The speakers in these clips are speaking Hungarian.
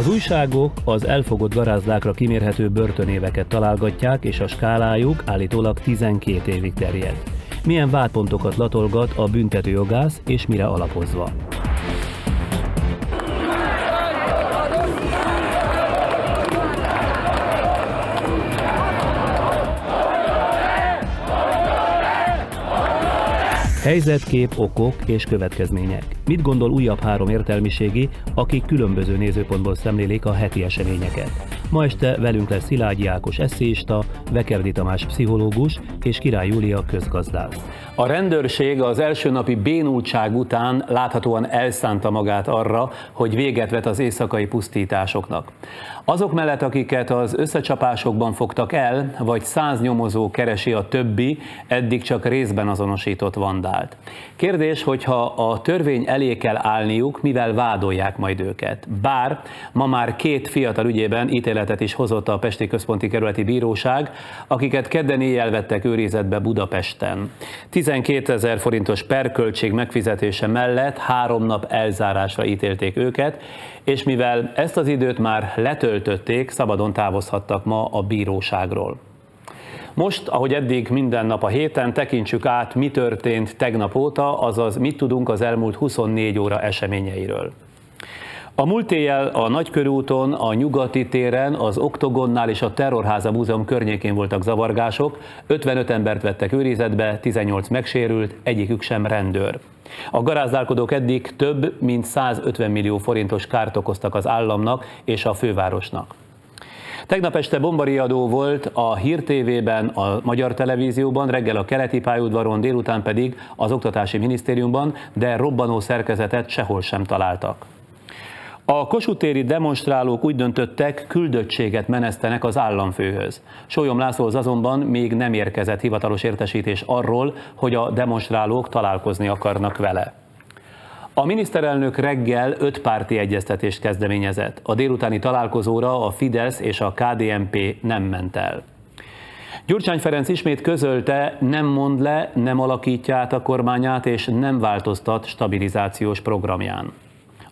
Az újságok az elfogott garázdákra kimérhető börtönéveket találgatják, és a skálájuk állítólag 12 évig terjed. Milyen vádpontokat latolgat a büntetőjogász, és mire alapozva? Helyzetkép, okok és következmények. Mit gondol újabb három értelmiségi, akik különböző nézőpontból szemlélik a heti eseményeket? Ma este velünk lesz Szilágyi Ákos eszéista, Vekerdi Tamás pszichológus és Király Júlia közgazdász. A rendőrség az első napi bénultság után láthatóan elszánta magát arra, hogy véget vet az éjszakai pusztításoknak. Azok mellett, akiket az összecsapásokban fogtak el, vagy száz nyomozó keresi a többi, eddig csak részben azonosított vandált. Kérdés, hogyha a törvény elé kell állniuk, mivel vádolják majd őket. Bár ma már két fiatal ügyében ítéletet is hozott a Pesti Központi Kerületi Bíróság, akiket kedden éjjel vettek őrizetbe Budapesten. 12 ezer forintos perköltség megfizetése mellett három nap elzárásra ítélték őket, és mivel ezt az időt már letöltötték, szabadon távozhattak ma a bíróságról. Most, ahogy eddig minden nap a héten, tekintsük át, mi történt tegnap óta, azaz mit tudunk az elmúlt 24 óra eseményeiről. A múlt éjjel a Nagykörúton, a Nyugati téren, az Oktogonnál és a Terrorháza Múzeum környékén voltak zavargások, 55 embert vettek őrizetbe, 18 megsérült, egyikük sem rendőr. A garázdálkodók eddig több mint 150 millió forintos kárt okoztak az államnak és a fővárosnak. Tegnap este bombariadó volt a Hír TV-ben, a Magyar Televízióban, reggel a keleti pályaudvaron, délután pedig az Oktatási Minisztériumban, de robbanó szerkezetet sehol sem találtak. A kosutéri demonstrálók úgy döntöttek, küldöttséget menesztenek az államfőhöz. Sólyom Lászlóhoz azonban még nem érkezett hivatalos értesítés arról, hogy a demonstrálók találkozni akarnak vele. A miniszterelnök reggel öt párti egyeztetést kezdeményezett. A délutáni találkozóra a Fidesz és a KDNP nem ment el. Gyurcsány Ferenc ismét közölte, nem mond le, nem alakítja át a kormányát és nem változtat stabilizációs programján.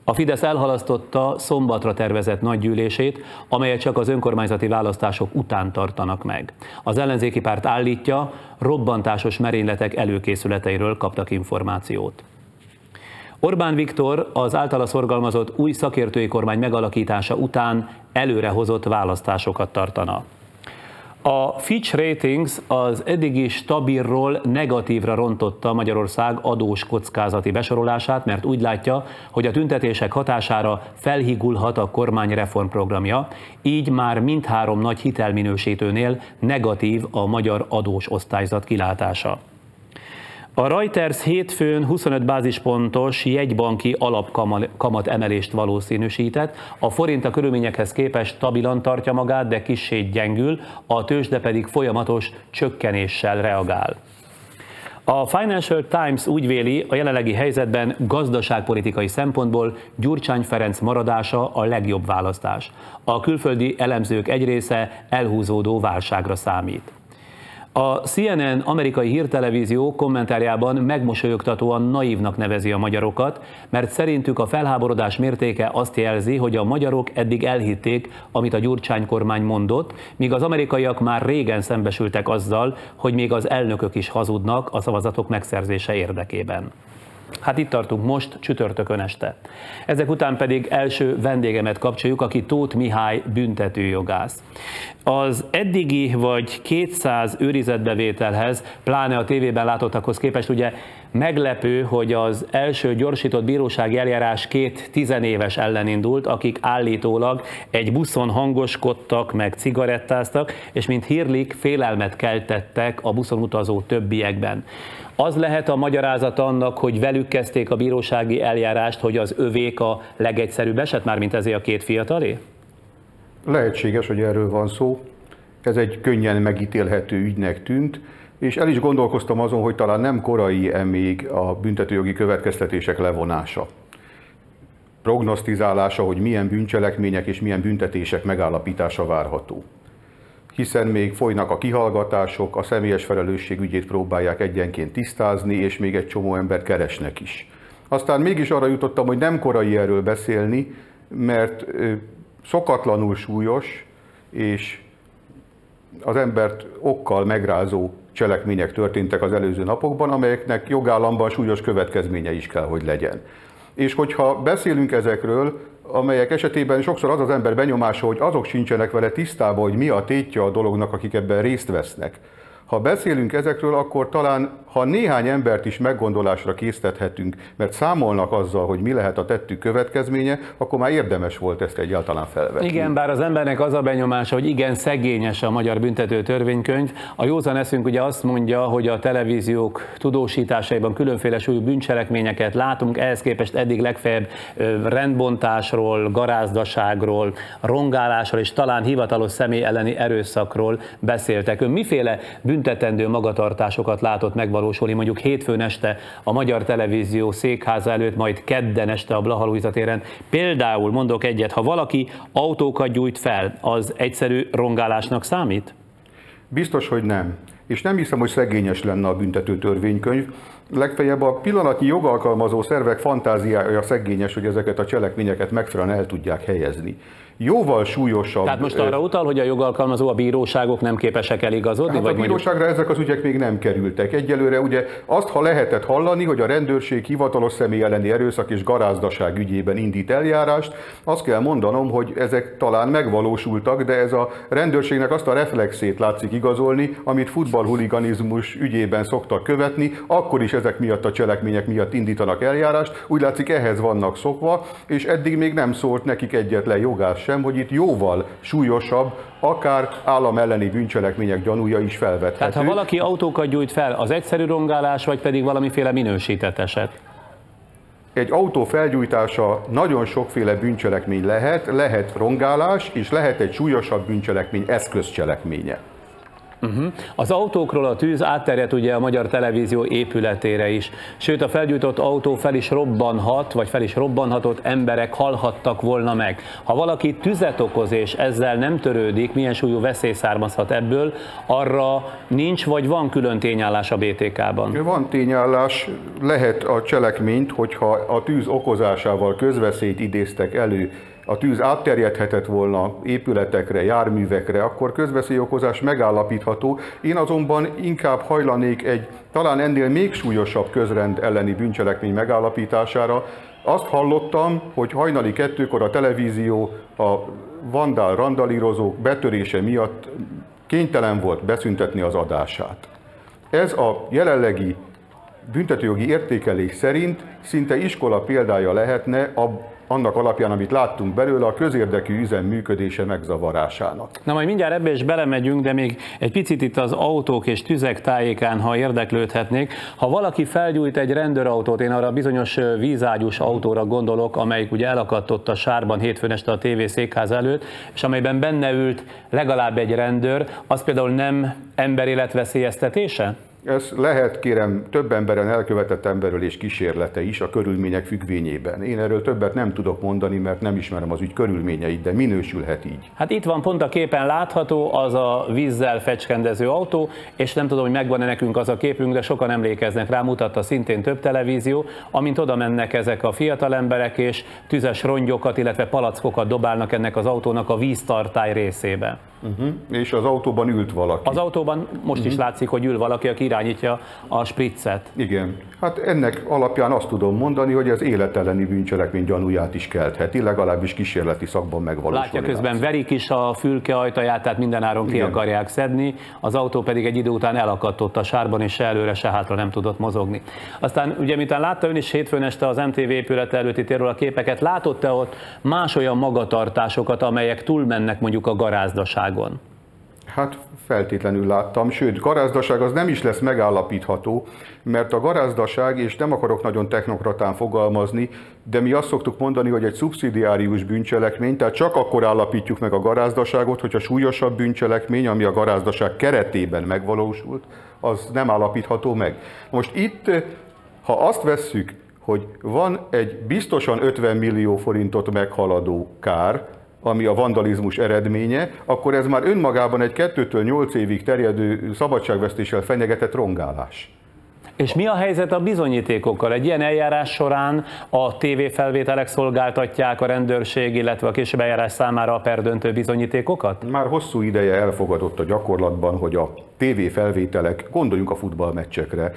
A Fidesz elhalasztotta szombatra tervezett nagygyűlését, amelyet csak az önkormányzati választások után tartanak meg. Az ellenzéki párt állítja, robbantásos merényletek előkészületeiről kaptak információt. Orbán Viktor az általa szorgalmazott új szakértői kormány megalakítása után előrehozott választásokat tartana. A Fitch Ratings az eddigi stabilról negatívra rontotta Magyarország adós kockázati besorolását, mert úgy látja, hogy a tüntetések hatására felhigulhat a kormány reformprogramja, így már mindhárom nagy hitelminősítőnél negatív a magyar adós osztályzat kilátása. A Reuters hétfőn 25 bázispontos jegybanki alapkamat emelést valószínűsített. A forint a körülményekhez képest stabilan tartja magát, de kissé gyengül, a tőzsde pedig folyamatos csökkenéssel reagál. A Financial Times úgy véli, a jelenlegi helyzetben gazdaságpolitikai szempontból Gyurcsány Ferenc maradása a legjobb választás. A külföldi elemzők egy része elhúzódó válságra számít. A CNN amerikai hírtelevízió kommentárjában megmosolyogtatóan naívnak nevezi a magyarokat, mert szerintük a felháborodás mértéke azt jelzi, hogy a magyarok eddig elhitték, amit a Gyurcsány kormány mondott, míg az amerikaiak már régen szembesültek azzal, hogy még az elnökök is hazudnak a szavazatok megszerzése érdekében. Hát itt tartunk most, csütörtökön este. Ezek után pedig első vendégemet kapcsoljuk, aki Tóth Mihály büntetőjogász. Az eddigi vagy 200 őrizetbevételhez, pláne a tévében látottakhoz képest ugye meglepő, hogy az első gyorsított bírósági eljárás két tizenéves ellen indult, akik állítólag egy buszon hangoskodtak, meg cigarettáztak, és mint hírlik, félelmet keltettek a buszon utazó többiekben. Az lehet a magyarázat annak, hogy velük kezdték a bírósági eljárást, hogy az övék a legegyszerűbb eset, már mint a két fiatalé? Lehetséges, hogy erről van szó. Ez egy könnyen megítélhető ügynek tűnt, és el is gondolkoztam azon, hogy talán nem korai-e még a büntetőjogi következtetések levonása. Prognosztizálása, hogy milyen bűncselekmények és milyen büntetések megállapítása várható hiszen még folynak a kihallgatások, a személyes felelősség ügyét próbálják egyenként tisztázni, és még egy csomó embert keresnek is. Aztán mégis arra jutottam, hogy nem korai erről beszélni, mert szokatlanul súlyos és az embert okkal megrázó cselekmények történtek az előző napokban, amelyeknek jogállamban súlyos következménye is kell, hogy legyen. És hogyha beszélünk ezekről, amelyek esetében sokszor az az ember benyomása, hogy azok sincsenek vele tisztában, hogy mi a tétje a dolognak, akik ebben részt vesznek, ha beszélünk ezekről, akkor talán, ha néhány embert is meggondolásra késztethetünk, mert számolnak azzal, hogy mi lehet a tettük következménye, akkor már érdemes volt ezt egyáltalán felvetni. Igen, bár az embernek az a benyomása, hogy igen, szegényes a magyar büntető törvénykönyv. A józan eszünk ugye azt mondja, hogy a televíziók tudósításaiban különféle súlyú bűncselekményeket látunk, ehhez képest eddig legfeljebb rendbontásról, garázdaságról, rongálásról és talán hivatalos személy elleni erőszakról beszéltek. Ön miféle bűn büntetendő magatartásokat látott megvalósulni mondjuk hétfőn este a Magyar Televízió székháza előtt, majd kedden este a Blaha téren. Például mondok egyet, ha valaki autókat gyújt fel, az egyszerű rongálásnak számít? Biztos, hogy nem. És nem hiszem, hogy szegényes lenne a büntető törvénykönyv. Legfeljebb a pillanatnyi jogalkalmazó szervek fantáziája szegényes, hogy ezeket a cselekményeket megfelelően el tudják helyezni jóval súlyosabb. Tehát most arra utal, hogy a jogalkalmazó, a bíróságok nem képesek eligazodni? Hát vagy a bíróságra mondjuk... ezek az ügyek még nem kerültek. Egyelőre ugye azt, ha lehetett hallani, hogy a rendőrség hivatalos személy elleni erőszak és garázdaság ügyében indít eljárást, azt kell mondanom, hogy ezek talán megvalósultak, de ez a rendőrségnek azt a reflexét látszik igazolni, amit futballhuliganizmus ügyében szoktak követni, akkor is ezek miatt a cselekmények miatt indítanak eljárást. Úgy látszik, ehhez vannak szokva, és eddig még nem szólt nekik egyetlen jogás sem, hogy itt jóval súlyosabb, akár állam elleni bűncselekmények gyanúja is felvethető. Tehát ha valaki autókat gyújt fel, az egyszerű rongálás, vagy pedig valamiféle minősített eset? Egy autó felgyújtása nagyon sokféle bűncselekmény lehet, lehet rongálás, és lehet egy súlyosabb bűncselekmény eszközcselekménye. Uh-huh. Az autókról a tűz átterjedt ugye a Magyar Televízió épületére is. Sőt, a felgyújtott autó fel is robbanhat, vagy fel is robbanhatott emberek halhattak volna meg. Ha valaki tüzet okoz és ezzel nem törődik, milyen súlyú veszély származhat ebből, arra nincs vagy van külön tényállás a BTK-ban? Van tényállás, lehet a cselekményt, hogyha a tűz okozásával közveszélyt idéztek elő, a tűz átterjedhetett volna épületekre, járművekre, akkor közveszélyokozás megállapítható. Én azonban inkább hajlanék egy talán ennél még súlyosabb közrend elleni bűncselekmény megállapítására. Azt hallottam, hogy hajnali kettőkor a televízió a vandál randalírozók betörése miatt kénytelen volt beszüntetni az adását. Ez a jelenlegi büntetőjogi értékelés szerint szinte iskola példája lehetne a annak alapján, amit láttunk belőle, a közérdekű üzem működése megzavarásának. Na majd mindjárt ebbe is belemegyünk, de még egy picit itt az autók és tüzek tájékán, ha érdeklődhetnék. Ha valaki felgyújt egy rendőrautót, én arra bizonyos vízágyús autóra gondolok, amelyik ugye elakadt ott a sárban hétfőn este a TV székház előtt, és amelyben benne ült legalább egy rendőr, az például nem emberéletveszélyeztetése? Ez lehet, kérem, több emberen elkövetett emberről és kísérlete is a körülmények függvényében. Én erről többet nem tudok mondani, mert nem ismerem az ügy körülményeit, de minősülhet így. Hát itt van pont a képen látható az a vízzel fecskendező autó, és nem tudom, hogy megvan-e nekünk az a képünk, de sokan emlékeznek rá, mutatta szintén több televízió, amint oda mennek ezek a fiatal emberek, és tüzes rongyokat, illetve palackokat dobálnak ennek az autónak a víztartály részébe. Uh-huh. És az autóban ült valaki. Az autóban most uh-huh. is látszik, hogy ül valaki, aki irányítja a spriccet. Igen. Hát ennek alapján azt tudom mondani, hogy az életelleni bűncselekmény gyanúját is keltheti, legalábbis kísérleti szakban megvalósul. Látja közben verik is a fülke ajtaját, tehát mindenáron ki Igen. akarják szedni, az autó pedig egy idő után elakadt ott a sárban, és se előre, se hátra nem tudott mozogni. Aztán ugye, miután látta ön is hétfőn este az MTV épület előtti térről a képeket, látott-e ott más olyan magatartásokat, amelyek túlmennek mondjuk a garázdaságon? Hát feltétlenül láttam, sőt, garázdaság az nem is lesz megállapítható, mert a garázdaság, és nem akarok nagyon technokratán fogalmazni, de mi azt szoktuk mondani, hogy egy szubszidiárius bűncselekmény, tehát csak akkor állapítjuk meg a garázdaságot, hogyha súlyosabb bűncselekmény, ami a garázdaság keretében megvalósult, az nem állapítható meg. Most itt, ha azt vesszük, hogy van egy biztosan 50 millió forintot meghaladó kár, ami a vandalizmus eredménye, akkor ez már önmagában egy 2-től 8 évig terjedő szabadságvesztéssel fenyegetett rongálás. És mi a helyzet a bizonyítékokkal? Egy ilyen eljárás során a tévéfelvételek szolgáltatják a rendőrség, illetve a később eljárás számára a perdöntő bizonyítékokat? Már hosszú ideje elfogadott a gyakorlatban, hogy a tévéfelvételek, gondoljunk a futballmeccsekre,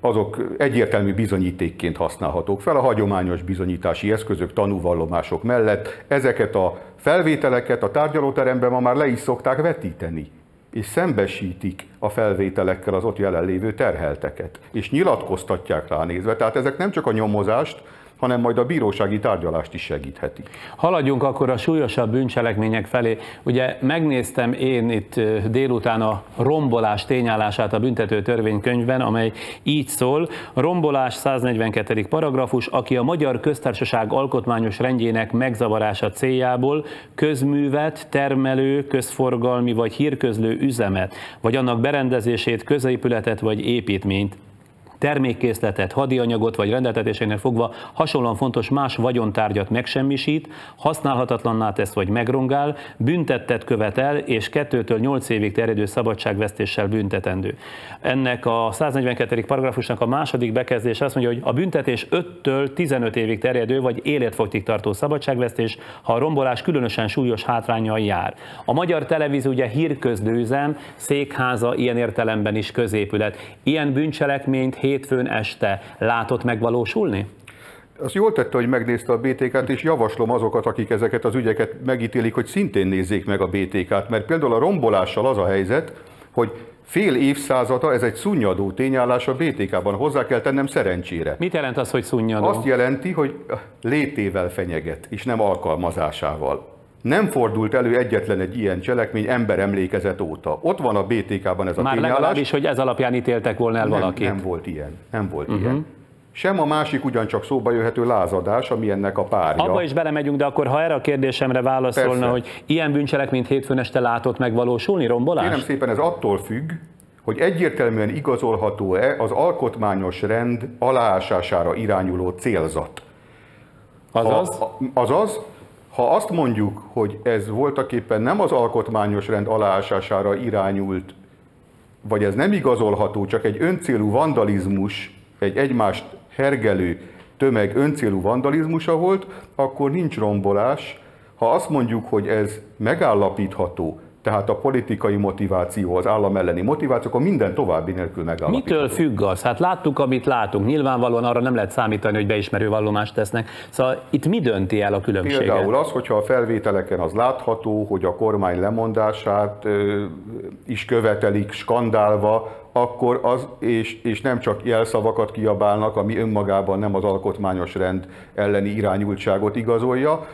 azok egyértelmű bizonyítékként használhatók fel a hagyományos bizonyítási eszközök, tanúvallomások mellett. Ezeket a felvételeket a tárgyalóteremben ma már le is szokták vetíteni és szembesítik a felvételekkel az ott jelenlévő terhelteket, és nyilatkoztatják rá nézve. Tehát ezek nem csak a nyomozást, hanem majd a bírósági tárgyalást is segítheti. Haladjunk akkor a súlyosabb bűncselekmények felé. Ugye megnéztem én itt délután a rombolás tényállását a büntető törvénykönyvben, amely így szól. Rombolás 142. paragrafus, aki a Magyar Köztársaság alkotmányos rendjének megzavarása céljából közművet, termelő, közforgalmi vagy hírközlő üzemet, vagy annak berendezését, középületet vagy építményt termékkészletet, hadianyagot vagy rendeltetésénél fogva hasonlóan fontos más vagyontárgyat megsemmisít, használhatatlanná tesz vagy megrongál, büntettet követel és 2-től 8 évig terjedő szabadságvesztéssel büntetendő. Ennek a 142. paragrafusnak a második bekezdés azt mondja, hogy a büntetés 5-től 15 évig terjedő vagy életfogytig tartó szabadságvesztés, ha a rombolás különösen súlyos hátrányal jár. A magyar televízió ugye hírközlőüzem, székháza ilyen értelemben is középület. Ilyen bűncselekményt hétfőn este látott megvalósulni? Az jól tette, hogy megnézte a BTK-t, és javaslom azokat, akik ezeket az ügyeket megítélik, hogy szintén nézzék meg a BTK-t, mert például a rombolással az a helyzet, hogy fél évszázada ez egy szunnyadó tényállás a BTK-ban, hozzá kell tennem szerencsére. Mit jelent az, hogy szunnyadó? Azt jelenti, hogy létével fenyeget, és nem alkalmazásával. Nem fordult elő egyetlen egy ilyen cselekmény ember emlékezet óta. Ott van a BTK-ban ez a Már tényállás. legalábbis, hogy ez alapján ítéltek volna el nem, valakit. nem volt ilyen. Nem volt uh-huh. ilyen. Sem a másik ugyancsak szóba jöhető lázadás, ami ennek a párja. Abba is belemegyünk, de akkor ha erre a kérdésemre válaszolna, Persze. hogy ilyen bűncselekményt hétfőn este látott megvalósulni, rombolás? Kérem szépen, ez attól függ, hogy egyértelműen igazolható-e az alkotmányos rend aláásására irányuló célzat. Azaz? Ha, azaz, ha azt mondjuk, hogy ez voltak éppen nem az alkotmányos rend aláásására irányult, vagy ez nem igazolható, csak egy öncélú vandalizmus, egy egymást hergelő tömeg öncélú vandalizmusa volt, akkor nincs rombolás. Ha azt mondjuk, hogy ez megállapítható, tehát a politikai motiváció, az állam elleni motiváció, akkor minden további nélkül megállapítható. Mitől függ az? Hát láttuk, amit látunk. Nyilvánvalóan arra nem lehet számítani, hogy beismerő vallomást tesznek. Szóval itt mi dönti el a különbséget? Például az, hogyha a felvételeken az látható, hogy a kormány lemondását ö, is követelik skandálva, akkor az, és, és nem csak jelszavakat kiabálnak, ami önmagában nem az alkotmányos rend elleni irányultságot igazolja,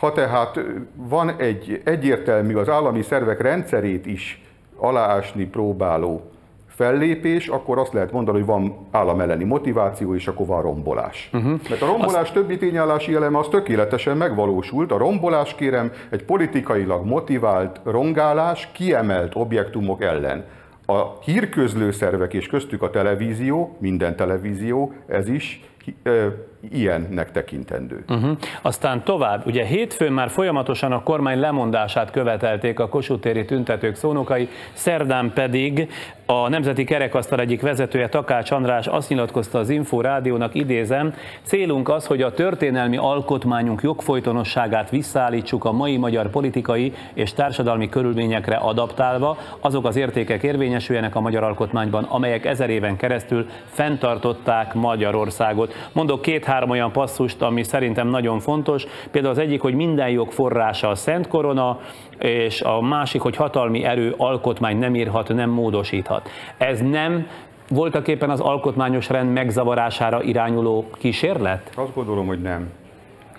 ha tehát van egy egyértelmű az állami szervek rendszerét is aláásni próbáló fellépés, akkor azt lehet mondani, hogy van állam elleni motiváció, és akkor van rombolás. Uh-huh. Mert a rombolás azt... többi tényállási eleme az tökéletesen megvalósult. A rombolás, kérem, egy politikailag motivált rongálás kiemelt objektumok ellen. A hírközlő szervek és köztük a televízió, minden televízió, ez is ö, ilyennek tekintendő. Uh-huh. Aztán tovább, ugye hétfőn már folyamatosan a kormány lemondását követelték a Kossuth-téri tüntetők szónokai, szerdán pedig a Nemzeti Kerekasztal egyik vezetője Takács András azt nyilatkozta az Info Rádiónak, idézem, célunk az, hogy a történelmi alkotmányunk jogfolytonosságát visszaállítsuk a mai magyar politikai és társadalmi körülményekre adaptálva, azok az értékek érvényesüljenek a magyar alkotmányban, amelyek ezer éven keresztül fenntartották Magyarországot. Mondok két-három olyan passzust, ami szerintem nagyon fontos. Például az egyik, hogy minden jog forrása a Szent Korona, és a másik, hogy hatalmi erő alkotmány nem írhat, nem módosíthat. Ez nem voltak éppen az alkotmányos rend megzavarására irányuló kísérlet? Azt gondolom, hogy nem.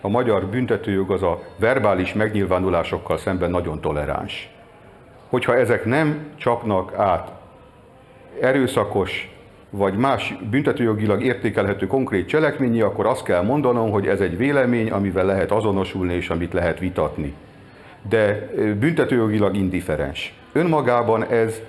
A magyar büntetőjog az a verbális megnyilvánulásokkal szemben nagyon toleráns. Hogyha ezek nem csapnak át erőszakos vagy más büntetőjogilag értékelhető konkrét cselekményi, akkor azt kell mondanom, hogy ez egy vélemény, amivel lehet azonosulni és amit lehet vitatni. De büntetőjogilag indiferens. Önmagában ez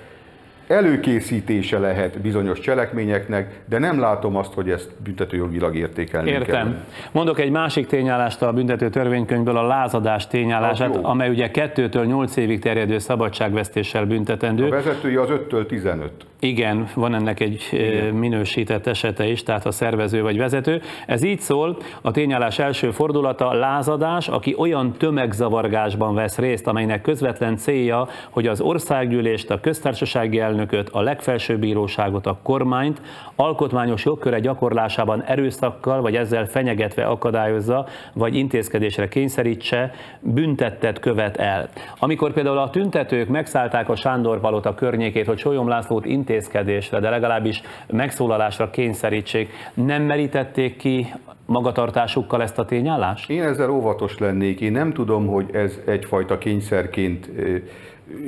előkészítése lehet bizonyos cselekményeknek, de nem látom azt, hogy ezt büntetőjogilag értékelni Értem. kell. Mondok egy másik tényállást a büntető törvénykönyvből, a lázadás tényállását, amely ugye 2-től 8 évig terjedő szabadságvesztéssel büntetendő. A vezetője az 5-től 15. Igen, van ennek egy Igen. minősített esete is, tehát a szervező vagy vezető. Ez így szól, a tényállás első fordulata lázadás, aki olyan tömegzavargásban vesz részt, amelynek közvetlen célja, hogy az országgyűlést, a köztársasági elnököt, a legfelsőbb bíróságot, a kormányt alkotmányos jogköre gyakorlásában erőszakkal vagy ezzel fenyegetve akadályozza, vagy intézkedésre kényszerítse, büntettet követ el. Amikor például a tüntetők megszállták a Sándor Palota környékét, hogy Solyom Lászlót intézkedésre, de legalábbis megszólalásra kényszerítsék, nem merítették ki magatartásukkal ezt a tényállást? Én ezzel óvatos lennék. Én nem tudom, hogy ez egyfajta kényszerként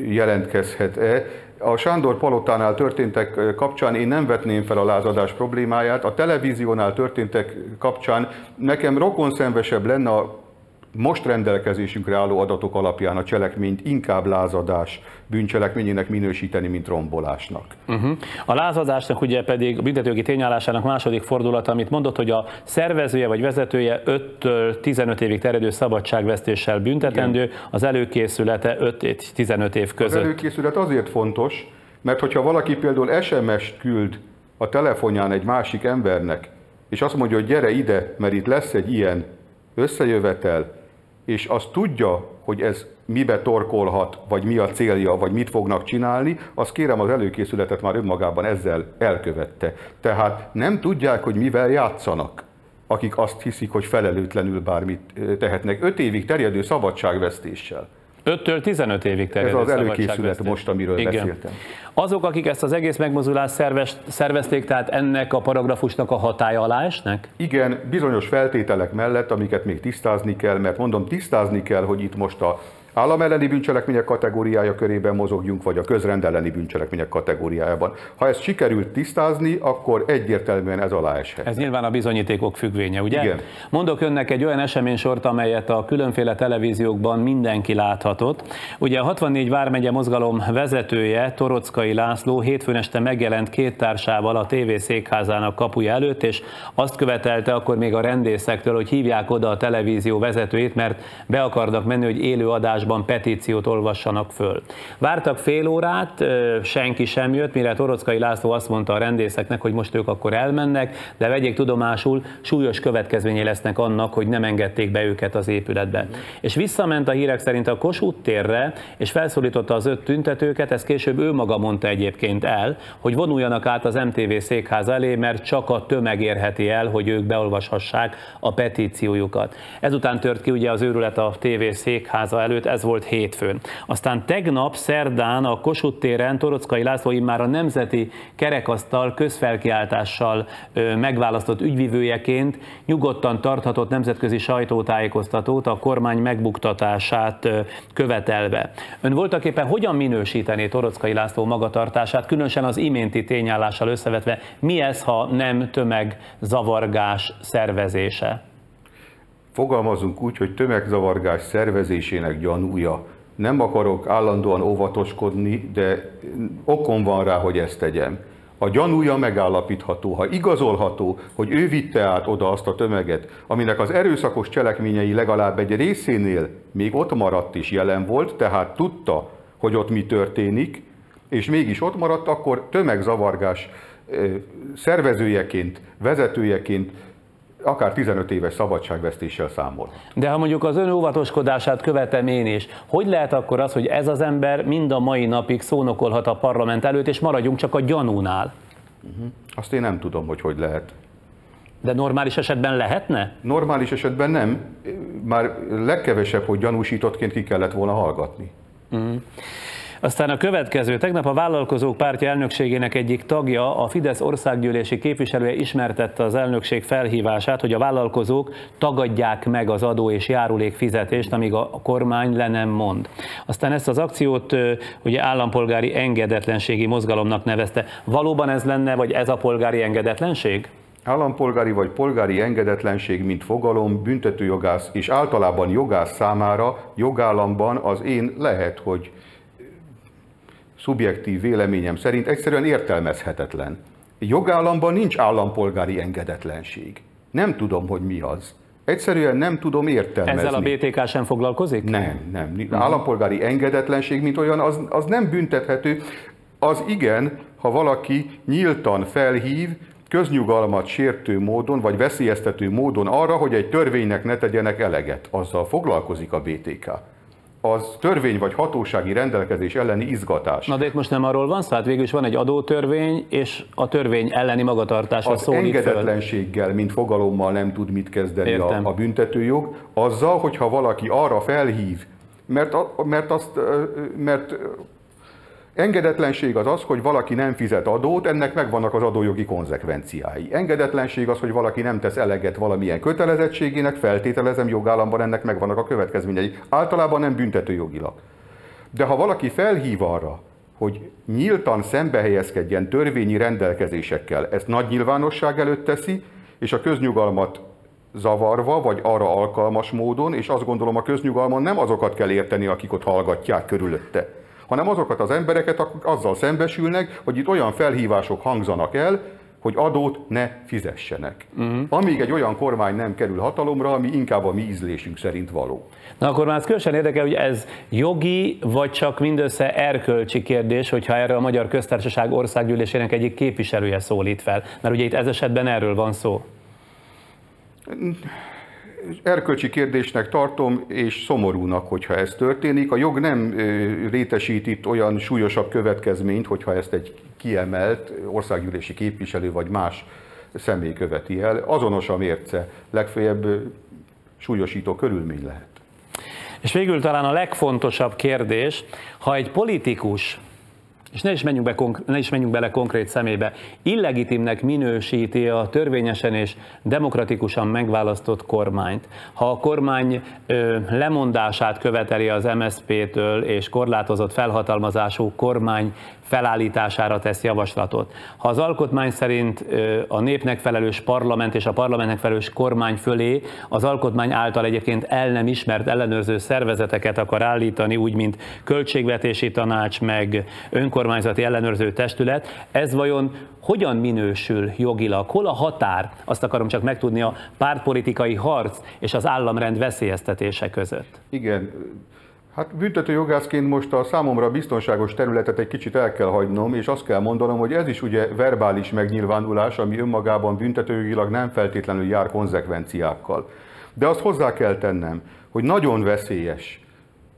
jelentkezhet-e. A Sándor Palotánál történtek kapcsán én nem vetném fel a lázadás problémáját. A televíziónál történtek kapcsán nekem rokonszenvesebb lenne a most rendelkezésünkre álló adatok alapján a cselekményt inkább lázadás bűncselekményének minősíteni, mint rombolásnak. Uh-huh. A lázadásnak ugye pedig a büntetőjogi tényállásának második fordulata, amit mondott, hogy a szervezője vagy vezetője 5-től 15 évig terjedő szabadságvesztéssel büntetendő, Igen. az előkészülete 5-15 év között. Az előkészület azért fontos, mert hogyha valaki például SMS-t küld a telefonján egy másik embernek, és azt mondja, hogy gyere ide, mert itt lesz egy ilyen összejövetel, és azt tudja, hogy ez mibe torkolhat, vagy mi a célja, vagy mit fognak csinálni, az kérem az előkészületet már önmagában ezzel elkövette. Tehát nem tudják, hogy mivel játszanak, akik azt hiszik, hogy felelőtlenül bármit tehetnek. Öt évig terjedő szabadságvesztéssel. 5-től 15 évig terjedő Ez az előkészület most, amiről Igen. beszéltem. Azok, akik ezt az egész megmozdulást szervez, szervezték, tehát ennek a paragrafusnak a hatája alá esnek? Igen, bizonyos feltételek mellett, amiket még tisztázni kell, mert mondom, tisztázni kell, hogy itt most a állam elleni bűncselekmények kategóriája körében mozogjunk, vagy a közrend elleni bűncselekmények kategóriájában. Ha ezt sikerült tisztázni, akkor egyértelműen ez alá eshet. Ez nyilván a bizonyítékok függvénye, ugye? Igen. Mondok önnek egy olyan eseménysort, amelyet a különféle televíziókban mindenki láthatott. Ugye a 64 Vármegye mozgalom vezetője, Torockai László hétfőn este megjelent két társával a TV székházának kapuja előtt, és azt követelte akkor még a rendészektől, hogy hívják oda a televízió vezetőjét, mert be akarnak menni, hogy élő adás adásban petíciót olvassanak föl. Vártak fél órát, senki sem jött, mire Torockai László azt mondta a rendészeknek, hogy most ők akkor elmennek, de vegyék tudomásul, súlyos következményei lesznek annak, hogy nem engedték be őket az épületbe. És visszament a hírek szerint a Kossuth térre, és felszólította az öt tüntetőket, ezt később ő maga mondta egyébként el, hogy vonuljanak át az MTV székház elé, mert csak a tömeg érheti el, hogy ők beolvashassák a petíciójukat. Ezután tört ki ugye az őrület a TV székháza előtt, ez volt hétfőn. Aztán tegnap, szerdán a Kossuth téren Torockai László már a Nemzeti Kerekasztal közfelkiáltással megválasztott ügyvivőjeként nyugodtan tarthatott nemzetközi sajtótájékoztatót a kormány megbuktatását követelve. Ön voltak éppen hogyan minősítené Torockai László magatartását, különösen az iménti tényállással összevetve, mi ez, ha nem tömegzavargás szervezése? Fogalmazunk úgy, hogy tömegzavargás szervezésének gyanúja. Nem akarok állandóan óvatoskodni, de okom van rá, hogy ezt tegyem. A gyanúja megállapítható, ha igazolható, hogy ő vitte át oda azt a tömeget, aminek az erőszakos cselekményei legalább egy részénél még ott maradt is jelen volt, tehát tudta, hogy ott mi történik, és mégis ott maradt, akkor tömegzavargás szervezőjeként, vezetőjeként akár 15 éves szabadságvesztéssel számol. De ha mondjuk az ön óvatoskodását követem én is, hogy lehet akkor az, hogy ez az ember mind a mai napig szónokolhat a parlament előtt, és maradjunk csak a gyanúnál? Uh-huh. Azt én nem tudom, hogy hogy lehet. De normális esetben lehetne? Normális esetben nem. Már legkevesebb, hogy gyanúsítottként ki kellett volna hallgatni. Uh-huh. Aztán a következő, tegnap a vállalkozók pártja elnökségének egyik tagja, a Fidesz országgyűlési képviselője ismertette az elnökség felhívását, hogy a vállalkozók tagadják meg az adó és járulék fizetést, amíg a kormány le nem mond. Aztán ezt az akciót ugye állampolgári engedetlenségi mozgalomnak nevezte. Valóban ez lenne, vagy ez a polgári engedetlenség? Állampolgári vagy polgári engedetlenség, mint fogalom, büntetőjogász és általában jogász számára jogállamban az én lehet, hogy szubjektív véleményem szerint egyszerűen értelmezhetetlen. Jogállamban nincs állampolgári engedetlenség. Nem tudom, hogy mi az. Egyszerűen nem tudom értelmezni. Ezzel a BTK sem foglalkozik? Nem, nem. Uh-huh. Állampolgári engedetlenség, mint olyan, az, az nem büntethető. Az igen, ha valaki nyíltan felhív, köznyugalmat sértő módon, vagy veszélyeztető módon arra, hogy egy törvénynek ne tegyenek eleget. Azzal foglalkozik a BTK az törvény vagy hatósági rendelkezés elleni izgatás. Na de itt most nem arról van szó, hát végül is van egy adótörvény, és a törvény elleni magatartásra az szólít engedetlenséggel, föl. mint fogalommal nem tud mit kezdeni a, a büntetőjog, azzal, hogyha valaki arra felhív, mert, mert, azt, mert Engedetlenség az az, hogy valaki nem fizet adót, ennek megvannak az adójogi konzekvenciái. Engedetlenség az, hogy valaki nem tesz eleget valamilyen kötelezettségének, feltételezem jogállamban ennek megvannak a következményei. Általában nem büntető jogilag. De ha valaki felhív arra, hogy nyíltan szembe helyezkedjen törvényi rendelkezésekkel, ezt nagy nyilvánosság előtt teszi, és a köznyugalmat zavarva, vagy arra alkalmas módon, és azt gondolom a köznyugalmon nem azokat kell érteni, akik ott hallgatják körülötte, hanem azokat az embereket, akik azzal szembesülnek, hogy itt olyan felhívások hangzanak el, hogy adót ne fizessenek. Uh-huh. Amíg egy olyan kormány nem kerül hatalomra, ami inkább a mi ízlésünk szerint való. Na akkor már ez különösen érdekel, hogy ez jogi, vagy csak mindössze erkölcsi kérdés, hogyha erre a Magyar Köztársaság országgyűlésének egyik képviselője szólít fel. Mert ugye itt ez esetben erről van szó erkölcsi kérdésnek tartom, és szomorúnak, hogyha ez történik. A jog nem rétesít itt olyan súlyosabb következményt, hogyha ezt egy kiemelt országgyűlési képviselő vagy más személy követi el. Azonos a mérce, legfeljebb súlyosító körülmény lehet. És végül talán a legfontosabb kérdés, ha egy politikus és ne is, menjünk be, ne is menjünk bele konkrét szemébe, illegitimnek minősíti a törvényesen és demokratikusan megválasztott kormányt. Ha a kormány ö, lemondását követeli az MSZP-től és korlátozott felhatalmazású kormány felállítására tesz javaslatot. Ha az alkotmány szerint a népnek felelős parlament és a parlamentnek felelős kormány fölé az alkotmány által egyébként el nem ismert ellenőrző szervezeteket akar állítani, úgy, mint költségvetési tanács, meg önkormányzati ellenőrző testület, ez vajon hogyan minősül jogilag? Hol a határ? Azt akarom csak megtudni a pártpolitikai harc és az államrend veszélyeztetése között. Igen, Hát büntető jogászként most a számomra biztonságos területet egy kicsit el kell hagynom, és azt kell mondanom, hogy ez is ugye verbális megnyilvánulás, ami önmagában büntetőjogilag nem feltétlenül jár konzekvenciákkal. De azt hozzá kell tennem, hogy nagyon veszélyes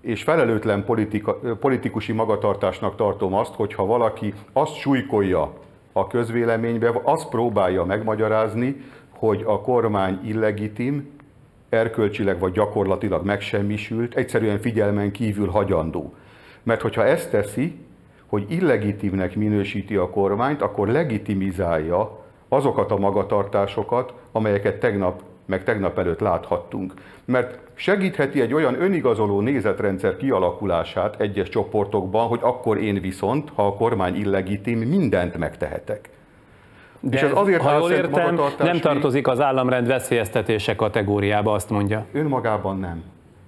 és felelőtlen politika, politikusi magatartásnak tartom azt, hogyha valaki azt súlykolja a közvéleménybe, azt próbálja megmagyarázni, hogy a kormány illegitim, erkölcsileg vagy gyakorlatilag megsemmisült, egyszerűen figyelmen kívül hagyandó. Mert hogyha ezt teszi, hogy illegitimnek minősíti a kormányt, akkor legitimizálja azokat a magatartásokat, amelyeket tegnap meg tegnap előtt láthattunk. Mert segítheti egy olyan önigazoló nézetrendszer kialakulását egyes csoportokban, hogy akkor én viszont, ha a kormány illegitim, mindent megtehetek. De és ez azért ha jól értem, nem tartozik az államrend veszélyeztetése kategóriába, azt mondja. Önmagában nem.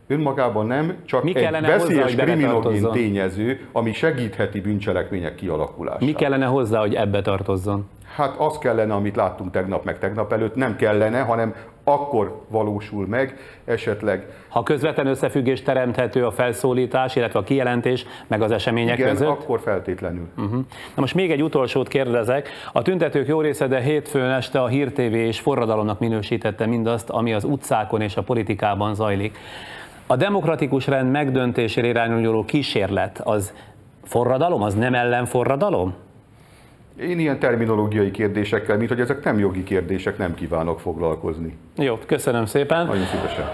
Önmagában nem, csak Mi egy veszélyes kriminogén tényező, ami segítheti bűncselekmények kialakulását. Mi kellene hozzá, hogy ebbe tartozzon? Hát az kellene, amit láttunk tegnap meg tegnap előtt, nem kellene, hanem akkor valósul meg, esetleg. Ha közvetlen összefüggés teremthető a felszólítás, illetve a kijelentés, meg az események Igen, között? akkor feltétlenül. Uh-huh. Na most még egy utolsót kérdezek. A tüntetők jó része, de hétfőn este a Hír TV és forradalomnak minősítette mindazt, ami az utcákon és a politikában zajlik. A demokratikus rend megdöntésére irányuló kísérlet az forradalom, az nem ellenforradalom? Én ilyen terminológiai kérdésekkel, mint hogy ezek nem jogi kérdések, nem kívánok foglalkozni. Jó, köszönöm szépen. Nagyon szívesen.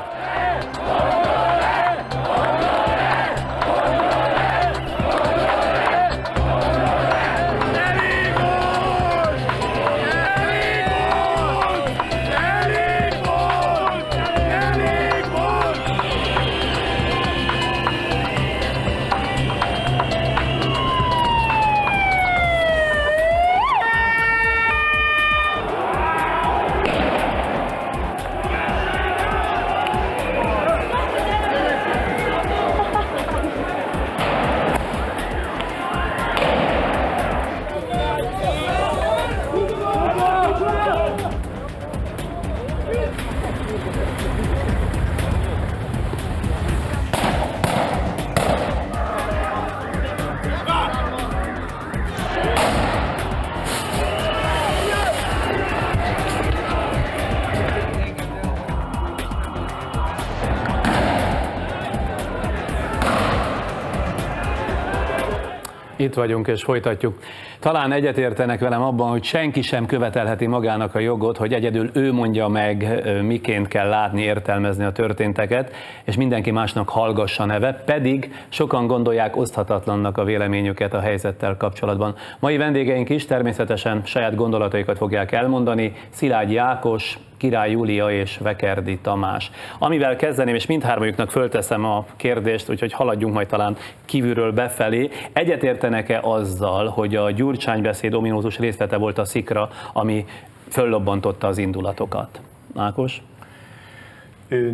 Itt vagyunk és folytatjuk. Talán egyetértenek velem abban, hogy senki sem követelheti magának a jogot, hogy egyedül ő mondja meg, miként kell látni, értelmezni a történteket, és mindenki másnak hallgassa neve, pedig sokan gondolják oszthatatlannak a véleményüket a helyzettel kapcsolatban. Mai vendégeink is természetesen saját gondolataikat fogják elmondani. Szilágyi Ákos, Király Júlia és Vekerdi Tamás. Amivel kezdeném, és mindhármajuknak fölteszem a kérdést, úgyhogy haladjunk majd talán kívülről befelé. Egyetértenek-e azzal, hogy a Gyurcsány beszéd ominózus részlete volt a szikra, ami föllobbantotta az indulatokat? Ákos?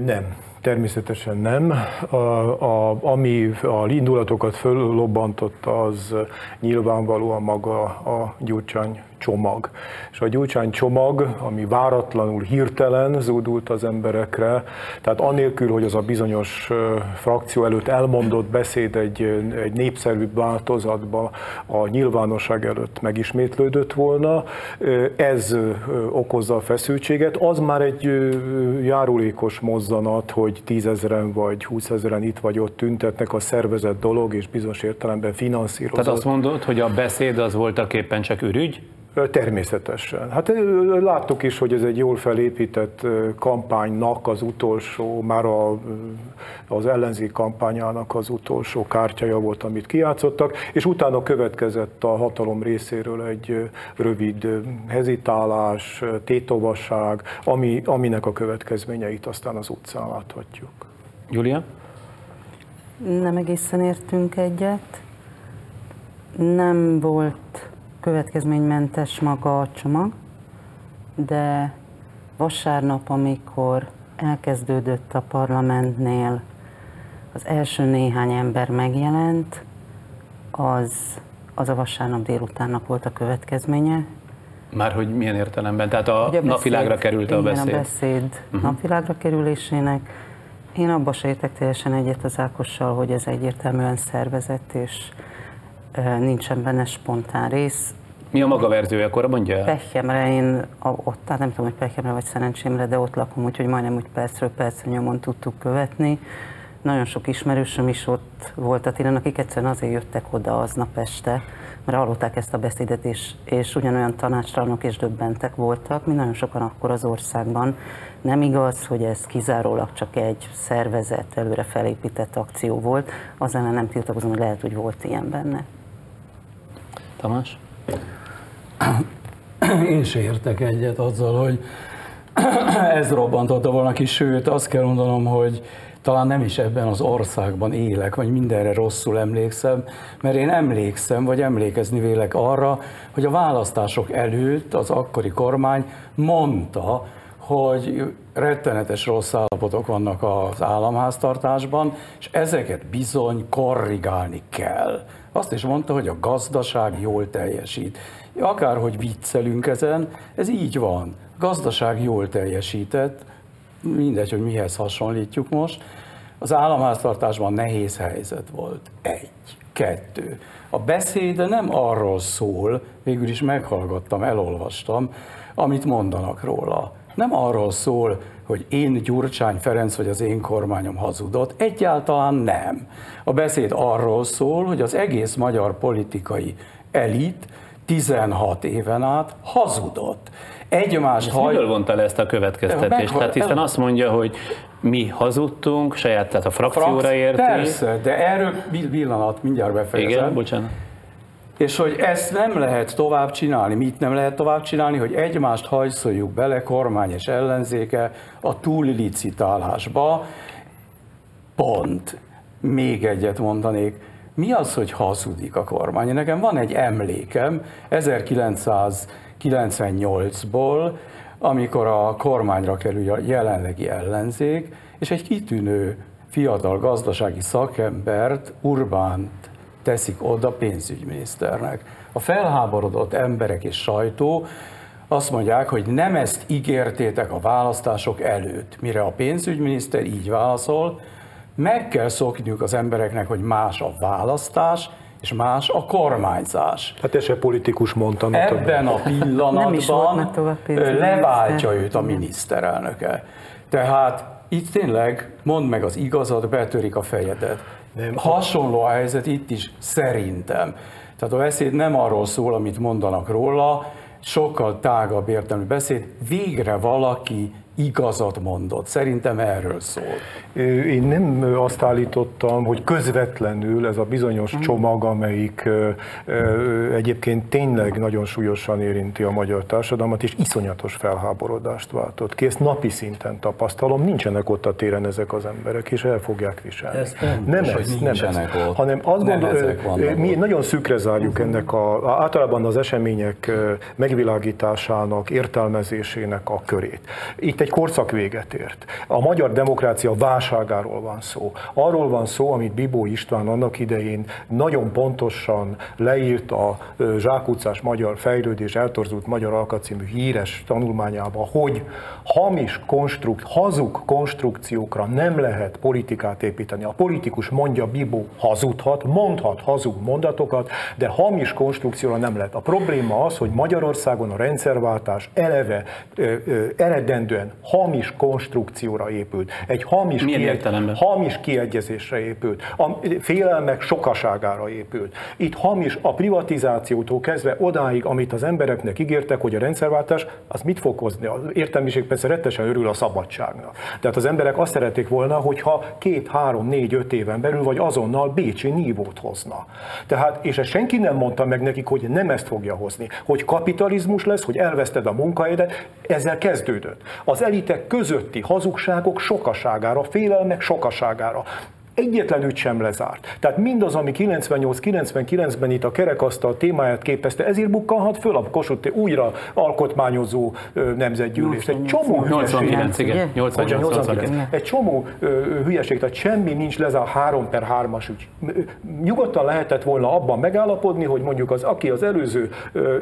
Nem. Természetesen nem. A, a, ami a indulatokat föllobbantotta, az nyilvánvalóan maga a Gyurcsány csomag. És a gyurcsány csomag, ami váratlanul, hirtelen zúdult az emberekre, tehát anélkül, hogy az a bizonyos frakció előtt elmondott beszéd egy, egy népszerű változatba a nyilvánosság előtt megismétlődött volna, ez okozza a feszültséget. Az már egy járulékos mozzanat, hogy tízezeren vagy húszezeren itt vagy ott tüntetnek, a szervezett dolog, és bizonyos értelemben finanszírozott. Tehát azt mondod, hogy a beszéd az voltak éppen csak ürügy? Természetesen. Hát láttuk is, hogy ez egy jól felépített kampánynak az utolsó, már a, az ellenzék kampányának az utolsó kártyája volt, amit kiátszottak, és utána következett a hatalom részéről egy rövid hezitálás, tétovasság, ami, aminek a következményeit aztán az utcán láthatjuk. Julia? Nem egészen értünk egyet. Nem volt következménymentes maga a csomag, de vasárnap, amikor elkezdődött a parlamentnél, az első néhány ember megjelent, az, az a vasárnap délutánnak volt a következménye. Már hogy milyen értelemben? Tehát a, a beszéd, napvilágra került a beszéd? a beszéd uh-huh. napvilágra kerülésének. Én abba se értek teljesen egyet az Ákossal, hogy ez egyértelműen szervezett, és nincsen benne spontán rész. Mi a maga verziója, akkor mondja el? Én ott, tehát nem tudom, hogy Pehjemre vagy Szerencsémre, de ott lakom, úgyhogy majdnem úgy percről percre nyomon tudtuk követni. Nagyon sok ismerősöm is ott volt a téren, akik egyszerűen azért jöttek oda aznap este, mert hallották ezt a beszédet, és, és ugyanolyan tanácstalanok és döbbentek voltak, mint nagyon sokan akkor az országban. Nem igaz, hogy ez kizárólag csak egy szervezet, előre felépített akció volt, az ellen nem tiltakozom, hogy lehet, hogy volt ilyen benne. Tamás? Én se értek egyet azzal, hogy ez robbantotta volna ki, sőt azt kell mondanom, hogy talán nem is ebben az országban élek, vagy mindenre rosszul emlékszem, mert én emlékszem, vagy emlékezni vélek arra, hogy a választások előtt az akkori kormány mondta, hogy rettenetes rossz állapotok vannak az államháztartásban, és ezeket bizony korrigálni kell. Azt is mondta, hogy a gazdaság jól teljesít. Akárhogy viccelünk ezen, ez így van. A gazdaság jól teljesített, mindegy, hogy mihez hasonlítjuk most. Az államháztartásban nehéz helyzet volt. Egy. Kettő. A beszéde nem arról szól, végül is meghallgattam, elolvastam, amit mondanak róla. Nem arról szól, hogy én Gyurcsány Ferenc vagy az én kormányom hazudott. Egyáltalán nem. A beszéd arról szól, hogy az egész magyar politikai elit 16 éven át hazudott. Egymást haj... Miből vonta le ezt a következtetést? Tehát hiszen azt mondja, hogy mi hazudtunk, saját, tehát a frakcióra Frakci... érti. Persze, de erről pillanat, mindjárt befejezem. Igen, bocsánat. És hogy ezt nem lehet tovább csinálni. Mit nem lehet tovább csinálni? Hogy egymást hajszoljuk bele kormány és ellenzéke a túllicitálásba. Pont. Még egyet mondanék mi az, hogy hazudik a kormány? Nekem van egy emlékem 1998-ból, amikor a kormányra kerül a jelenlegi ellenzék, és egy kitűnő fiatal gazdasági szakembert, Urbánt teszik oda pénzügyminiszternek. A felháborodott emberek és sajtó azt mondják, hogy nem ezt ígértétek a választások előtt, mire a pénzügyminiszter így válaszol, meg kell szokniuk az embereknek, hogy más a választás, és más a kormányzás. Hát ez se politikus mondta. Ebben a pillanatban leváltja őt a miniszterelnöke. Tehát itt tényleg mondd meg az igazat, betörik a fejedet. Hasonló a helyzet itt is szerintem. Tehát a beszéd nem arról szól, amit mondanak róla, sokkal tágabb értelmű beszéd, végre valaki igazat mondott. Szerintem erről szól. Én nem azt állítottam, hogy közvetlenül ez a bizonyos hmm. csomag, amelyik egyébként tényleg nagyon súlyosan érinti a magyar társadalmat, és iszonyatos felháborodást váltott ki. Ezt napi szinten tapasztalom, nincsenek ott a téren ezek az emberek, és el fogják viselni. Ez nem, nem ez, nem ez, ott. hanem azt gondolom, mi nagyon szűkre zárjuk uh-huh. ennek a, általában az események megvilágításának, értelmezésének a körét. Itt egy korszak véget ért. A magyar demokrácia válságáról van szó. Arról van szó, amit Bibó István annak idején nagyon pontosan leírt a Zsákutcás Magyar Fejlődés Eltorzult Magyar Alkatcímű híres tanulmányába, hogy hamis konstrukt, hazug konstrukciókra nem lehet politikát építeni. A politikus mondja, Bibó hazudhat, mondhat hazug mondatokat, de hamis konstrukcióra nem lehet. A probléma az, hogy Magyarországon a rendszerváltás eleve ö, ö, eredendően hamis konstrukcióra épült. Egy hamis, Milyen hamis kiegyezésre épült. A félelmek sokaságára épült. Itt hamis a privatizációtól kezdve odáig, amit az embereknek ígértek, hogy a rendszerváltás, az mit fog hozni? Az értelmiség persze rettesen örül a szabadságnak. Tehát az emberek azt szerették volna, hogyha két, három, négy, öt éven belül, vagy azonnal Bécsi nívót hozna. Tehát, és ezt senki nem mondta meg nekik, hogy nem ezt fogja hozni. Hogy kapitalizmus lesz, hogy elveszted a munkahelyedet, ezzel kezdődött. Az elit elitek közötti hazugságok sokaságára, félelmek sokaságára egyetlen ügy sem lezárt. Tehát mindaz, ami 98-99-ben itt a kerekasztal témáját képezte, ezért bukkanhat föl a Kossuth újra alkotmányozó nemzetgyűlés. Egy csomó 89, igen. 88, 89. Egy csomó hülyeség, tehát semmi nincs lezárt 3 per 3-as ügy. Nyugodtan lehetett volna abban megállapodni, hogy mondjuk az, aki az előző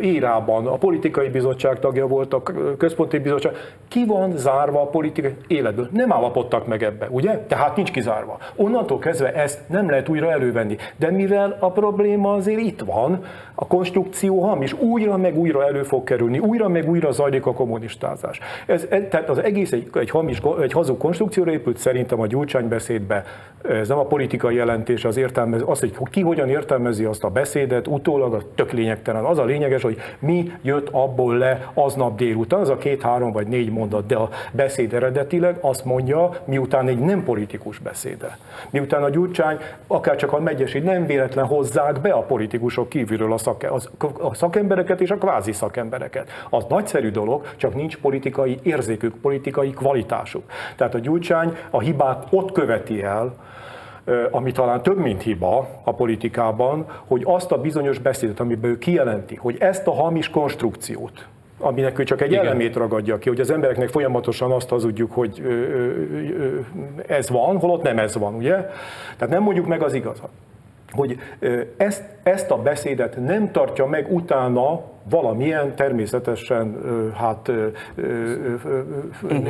érában a politikai bizottság tagja volt, a központi bizottság, ki van zárva a politikai életből. Nem állapodtak meg ebbe, ugye? Tehát nincs kizárva. Onnan onnantól kezdve ezt nem lehet újra elővenni. De mivel a probléma azért itt van, a konstrukció hamis, újra meg újra elő fog kerülni, újra meg újra zajlik a kommunistázás. Ez, tehát az egész egy, egy, hamis, egy hazug konstrukcióra épült szerintem a Gyurcsány beszédbe. Ez nem a politikai jelentés, az értelmez, az, hogy ki hogyan értelmezi azt a beszédet, utólag a tök lényegtelen. Az a lényeges, hogy mi jött abból le aznap délután, az a két-három vagy négy mondat, de a beszéd eredetileg azt mondja, miután egy nem politikus beszéde. Miután a Gyurcsány, akár csak a megyeség nem véletlen hozzák be a politikusok kívülről a, szake, a szakembereket és a kvázi szakembereket. Az nagyszerű dolog, csak nincs politikai érzékük, politikai kvalitásuk. Tehát a Gyurcsány a hibát ott követi el, ami talán több, mint hiba a politikában, hogy azt a bizonyos beszédet, amiben ő kijelenti, hogy ezt a hamis konstrukciót, aminek ő csak egy Igen. elemét ragadja ki, hogy az embereknek folyamatosan azt hazudjuk, hogy ez van, holott nem ez van, ugye? Tehát nem mondjuk meg az igazat. Hogy ezt, ezt a beszédet nem tartja meg utána valamilyen természetesen hát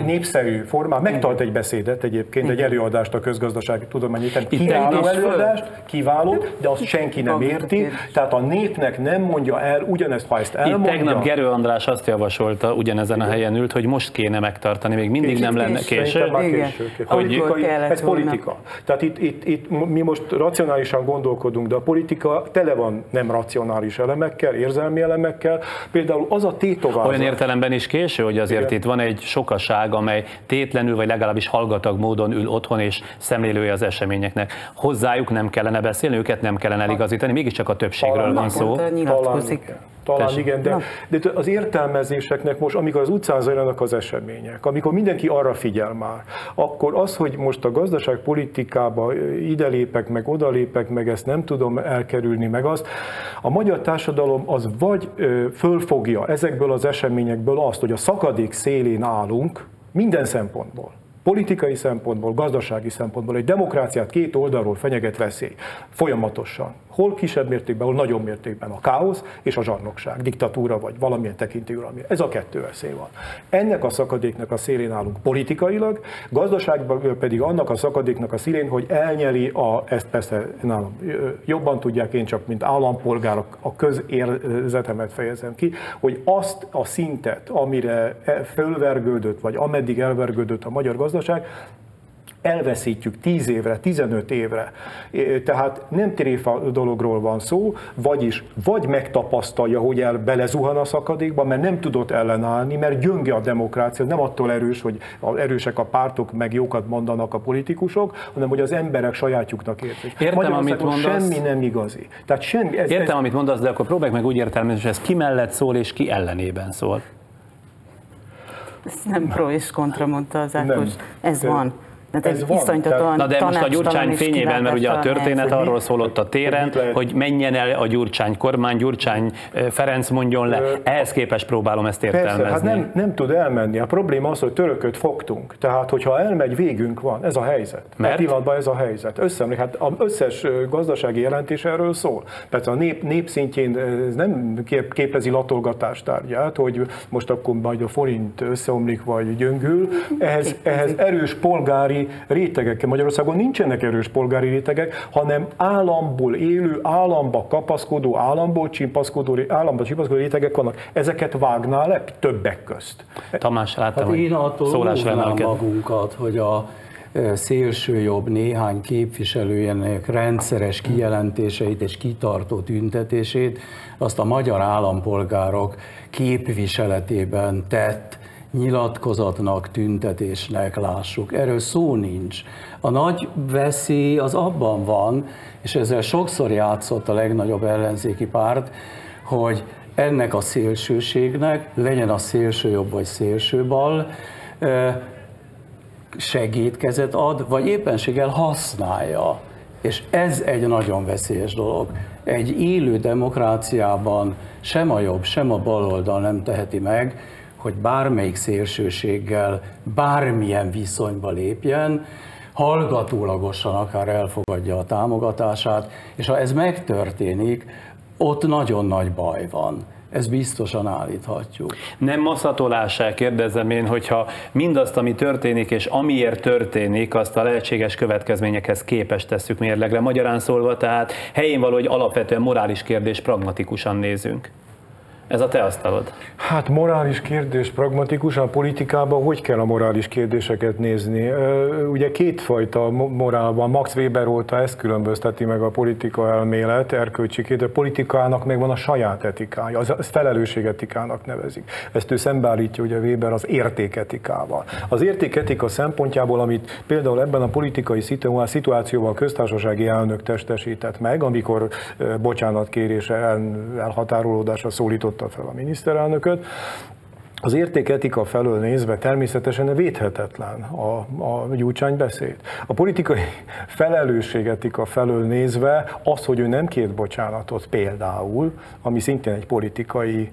népszerű formán megtart egy beszédet egyébként, egy előadást a közgazdasági tudományi kiváló előadást, kiváló, de azt senki nem érti, tehát a népnek nem mondja el ugyanezt, ha ezt elmondja. Itt tegnap Gerő András azt javasolta, ugyanezen a helyen ült, hogy most kéne megtartani, még mindig nem lenne késő. Hogy ez politika. Tehát itt, itt, itt mi most racionálisan gondolkodunk, de a politika tele van nem racionális elemekkel, érzelmi elemekkel, kell. Például az a tétovázat... Olyan értelemben is késő, hogy azért Igen. itt van egy sokaság, amely tétlenül vagy legalábbis hallgatag módon ül otthon és szemlélője az eseményeknek. Hozzájuk nem kellene beszélni, őket nem kellene eligazítani, mégiscsak a többségről van szó. Talán, talán Tessék. igen, de, de az értelmezéseknek most, amikor az utcán zajlanak az események, amikor mindenki arra figyel már, akkor az, hogy most a gazdaságpolitikába ide lépek, meg oda lépek, meg ezt nem tudom elkerülni, meg azt, a magyar társadalom az vagy fölfogja ezekből az eseményekből azt, hogy a szakadék szélén állunk minden szempontból. Politikai szempontból, gazdasági szempontból egy demokráciát két oldalról fenyeget veszély folyamatosan hol kisebb mértékben, hol nagyobb mértékben a káosz és a zsarnokság, diktatúra vagy valamilyen tekintélyuralmi. Ez a kettő veszély van. Ennek a szakadéknak a szélén állunk politikailag, gazdaságban pedig annak a szakadéknak a szélén, hogy elnyeli a, ezt persze nálam jobban tudják én csak, mint állampolgárok a közérzetemet fejezem ki, hogy azt a szintet, amire e, fölvergődött, vagy ameddig elvergődött a magyar gazdaság, elveszítjük 10 évre, 15 évre. Tehát nem tréfa dologról van szó, vagyis vagy megtapasztalja, hogy el belezuhan a szakadékba, mert nem tudott ellenállni, mert gyönge a demokrácia, nem attól erős, hogy erősek a pártok, meg jókat mondanak a politikusok, hanem hogy az emberek sajátjuknak érzik. Értem, amit mondasz. semmi nem igazi. Tehát semmi, ez, Értem, ez... amit mondasz, de akkor próbálj meg úgy értelmezni, hogy ez ki mellett szól és ki ellenében szól. Ez nem pro és kontra, mondta az Ákos. Ez van. Hát ez van. Na de most a Gyurcsány fényében, mert ugye a történet arról szólott a téren, hogy menjen el a Gyurcsány kormány, Gyurcsány Ferenc mondjon le. Ehhez képest próbálom ezt értelmezni. Persze, hát nem, nem tud elmenni. A probléma az, hogy törököt fogtunk. Tehát, hogyha elmegy, végünk van. Ez a helyzet. Mert? pillanatban ez a helyzet. Összemlék, hát az összes gazdasági jelentés erről szól. Persze a nép, népszintjén ez nem képezi latolgatás tárgyát, hogy most akkor majd a forint összeomlik vagy gyöngül. Ehhez, ehhez erős polgári rétegek. Magyarországon nincsenek erős polgári rétegek, hanem államból élő, államba kapaszkodó, államból csimpaszkodó, államba csimpaszkodó rétegek vannak. Ezeket vágná le többek közt. Tamás, láttam, hát én attól magunkat, hogy a e, szélső jobb néhány képviselőjének rendszeres kijelentéseit és kitartó tüntetését, azt a magyar állampolgárok képviseletében tett nyilatkozatnak, tüntetésnek lássuk. Erről szó nincs. A nagy veszély az abban van, és ezzel sokszor játszott a legnagyobb ellenzéki párt, hogy ennek a szélsőségnek, legyen a szélső jobb vagy szélső bal, segítkezet ad, vagy éppenséggel használja. És ez egy nagyon veszélyes dolog. Egy élő demokráciában sem a jobb, sem a baloldal nem teheti meg, hogy bármelyik szélsőséggel bármilyen viszonyba lépjen, hallgatólagosan akár elfogadja a támogatását, és ha ez megtörténik, ott nagyon nagy baj van. Ez biztosan állíthatjuk. Nem maszatolásá kérdezem én, hogyha mindazt, ami történik, és amiért történik, azt a lehetséges következményekhez képes tesszük mérlegre. Magyarán szólva, tehát helyén való, hogy alapvetően morális kérdés pragmatikusan nézünk. Ez a te asztalod. Hát morális kérdés, pragmatikusan a politikában hogy kell a morális kérdéseket nézni? Ugye kétfajta morál van. Max Weber óta ezt különbözteti meg a politika elmélet, erkölcsikét. A politikának meg van a saját etikája, az, felelősségetikának nevezik. Ezt ő szembeállítja ugye Weber az értéketikával. Az értéketika szempontjából, amit például ebben a politikai szituációban a köztársasági elnök testesített meg, amikor bocsánatkérése elhatárolódásra szólított hívta fel a miniszterelnököt, az értéketika felől nézve természetesen védhetetlen a, a Gyurcsány beszéd. A politikai felelősségetika felől nézve az, hogy ő nem kért bocsánatot például, ami szintén egy politikai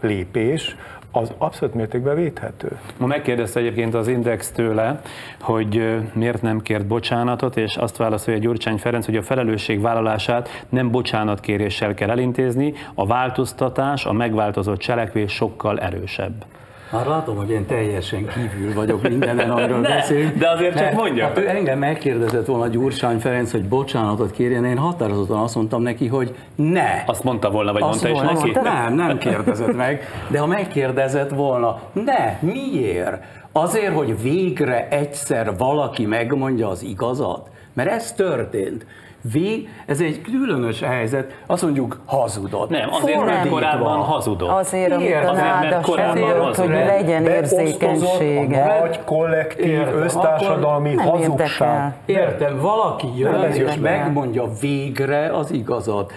lépés, az abszolút mértékben védhető. Ma megkérdezte egyébként az Index tőle, hogy miért nem kért bocsánatot, és azt válaszolja Gyurcsány Ferenc, hogy a felelősség vállalását nem bocsánatkéréssel kell elintézni, a változtatás, a megváltozott cselekvés sokkal erősebb. Már látom, hogy én teljesen kívül vagyok mindenen, amiről ne, beszélünk. De azért csak mondja. Hát ő engem megkérdezett volna Gyurcsány Ferenc, hogy bocsánatot kérjen, én határozottan azt mondtam neki, hogy ne. Azt mondta volna, vagy azt mondta is neki? Nem, nem kérdezett meg, de ha megkérdezett volna, ne, miért? Azért, hogy végre egyszer valaki megmondja az igazat? Mert ez történt. V, ez egy különös helyzet, azt mondjuk hazudott. Nem, azért, mert korábban hazudott. Azért, amit a nádas hazudott, hogy legyen érzékenysége. A nagy kollektív, Értem, össztársadalmi hazugság. Értem, valaki jön és megmondja végre az igazat.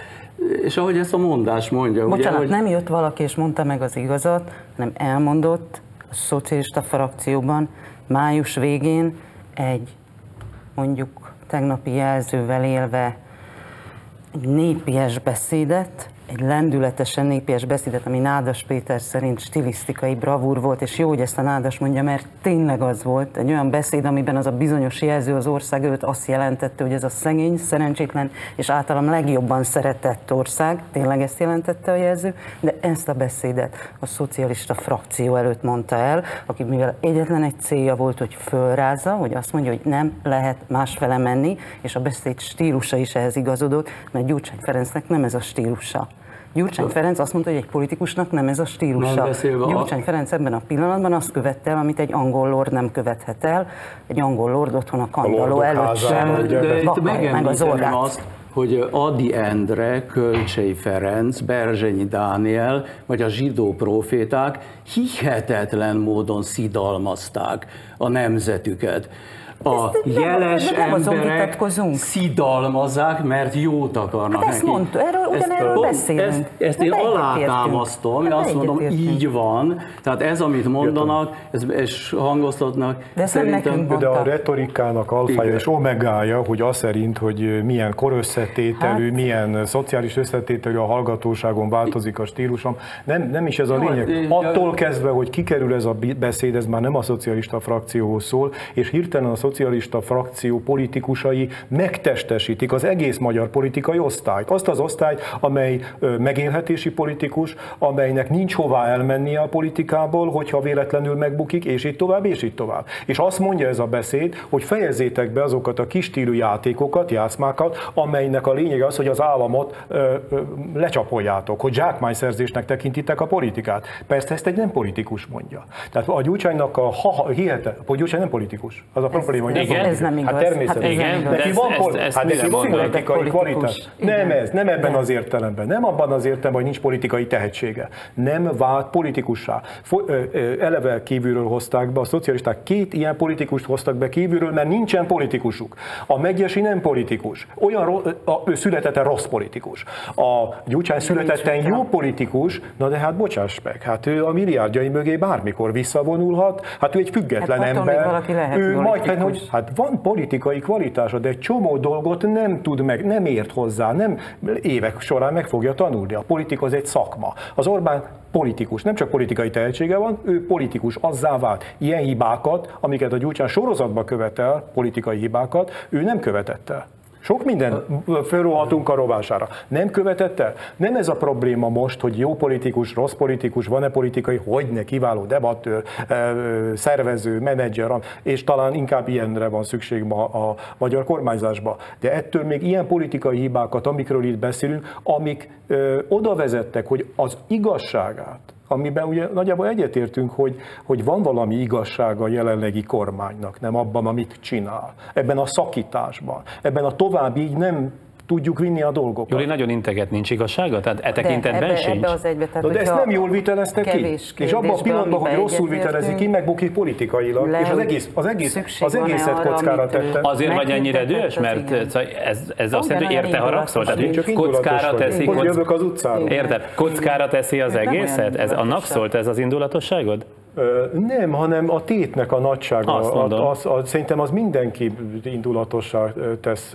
És ahogy ezt a mondás mondja. Bocsánat, ugye, hogy... nem jött valaki és mondta meg az igazat, hanem elmondott a szocialista frakcióban május végén egy mondjuk tegnapi jelzővel élve népies beszédet, egy lendületesen népies beszédet, ami Nádas Péter szerint stilisztikai bravúr volt, és jó, hogy ezt a Nádas mondja, mert tényleg az volt, egy olyan beszéd, amiben az a bizonyos jelző az ország előtt azt jelentette, hogy ez a szegény, szerencsétlen és általam legjobban szeretett ország, tényleg ezt jelentette a jelző, de ezt a beszédet a szocialista frakció előtt mondta el, aki mivel egyetlen egy célja volt, hogy fölrázza, hogy azt mondja, hogy nem lehet másfele menni, és a beszéd stílusa is ehhez igazodott, mert Gyurcsány Ferencnek nem ez a stílusa Gyurcsány Ferenc azt mondta, hogy egy politikusnak nem ez a stílusa. Beszélve a- Gyurcsány Ferenc ebben a pillanatban azt követte el, amit egy angol lord nem követhet el. Egy angol lord otthon a kandalló lordok előtt sem De itt vakarja meg az megemlíteném azt, hogy Adi Endre, Kölcsei Ferenc, Berzsenyi Dániel, vagy a zsidó proféták hihetetlen módon szidalmazták a nemzetüket. A Ezt nem- jeles nem azon emberek szidalmazzák, mert jót akarnak Hát ezt neki. mondta, erről- ugyanerről pont- beszélünk. Ezt, ezt Hát én alátámasztom, én Hát azt mondom, egyetértünk. így van. Tehát ez, amit mondanak, ez, és hangoztatnak, De ezt nem nekünk De a retorikának alfája Igen. és omegája, hogy az szerint, hogy milyen korösszetételű, Hát- milyen szociális összetételű a hallgatóságon változik a stílusom. Nem, nem is ez a lényeg. én- Attól kezdve, hogy kikerül ez a beszéd, ez már nem a szocialista frakcióhoz szól, és hirtelen a szocialista frakció politikusai megtestesítik az egész magyar politikai osztályt. Azt az osztályt, amely megélhetési politikus, amelynek nincs hová elmennie a politikából, hogyha véletlenül megbukik, és így tovább, és így tovább. És azt mondja ez a beszéd, hogy fejezzétek be azokat a kis stílű játékokat, játszmákat, amelynek a lényege az, hogy az államot ö, ö, lecsapoljátok, hogy zsákmányszerzésnek tekintitek a politikát. Persze ezt egy nem politikus mondja. Tehát a Gyurcsánynak a ha, hihete, hogy Gyurcsány nem politikus. Az a probléma, hogy Igen. Ez nem igaz. Hát természetesen. Hát ez nem Igen, Neki van, ezt- ezt hát neki van politikai kvalitás. Nem ez, nem ebben az értelemben. Nem abban az értelemben, hogy nincs politikai tehetsége. Nem vált politikussá. Eleve kívülről hozták be, a szocialisták két ilyen politikust hoztak be kívülről, mert nincsen politikusuk. A Megyesi nem politikus. Olyan a, ő születette rossz politikus. A Gyurcsány születetten jó politikus, na de hát bocsáss meg, hát ő a milliárdjai mögé bármikor visszavonulhat, hát ő egy független Hát ember. még valaki lehet ő majd. Hogy Hát van politikai kvalitása, de egy csomó dolgot nem tud meg, nem ért hozzá, nem évek során meg fogja tanulni. A politika az egy szakma. Az Orbán politikus, nem csak politikai tehetsége van, ő politikus, azzá vált. Ilyen hibákat, amiket a Gyurcsán sorozatban követel, politikai hibákat, ő nem követett el. Sok minden fölrohatunk a rovására. Nem követett el? Nem ez a probléma most, hogy jó politikus, rossz politikus, van-e politikai, hogyne, kiváló debattőr, szervező, menedzser, és talán inkább ilyenre van szükség ma a magyar kormányzásban. De ettől még ilyen politikai hibákat, amikről itt beszélünk, amik ö, oda vezettek, hogy az igazságát, amiben ugye nagyjából egyetértünk, hogy, hogy van valami igazsága a jelenlegi kormánynak, nem abban, amit csinál. Ebben a szakításban, ebben a tovább így nem tudjuk vinni a dolgokat. Joli nagyon integet, nincs igazsága? Tehát e tekintetben ebbe, sincs? ebbe az egybe, tehát, Na de ezt nem jól vitelezte ki. És abban a pillanatban, hogy rosszul egyetértünk, vitelezi ki, megbukik politikailag, le, és az egész, az egész, az egészet arra, kockára tette. Azért vagy ennyire dühös, mert szóval ez, ez azt jelenti, hogy érte haragszol? Tehát kockára teszi, Hogy kock... jövök az utcáról. Érted? Kockára teszi az egészet? Ez annak szólt ez az indulatosságod? Nem, hanem a tétnek a nagysága. Az, az, szerintem az mindenki indulatossá tesz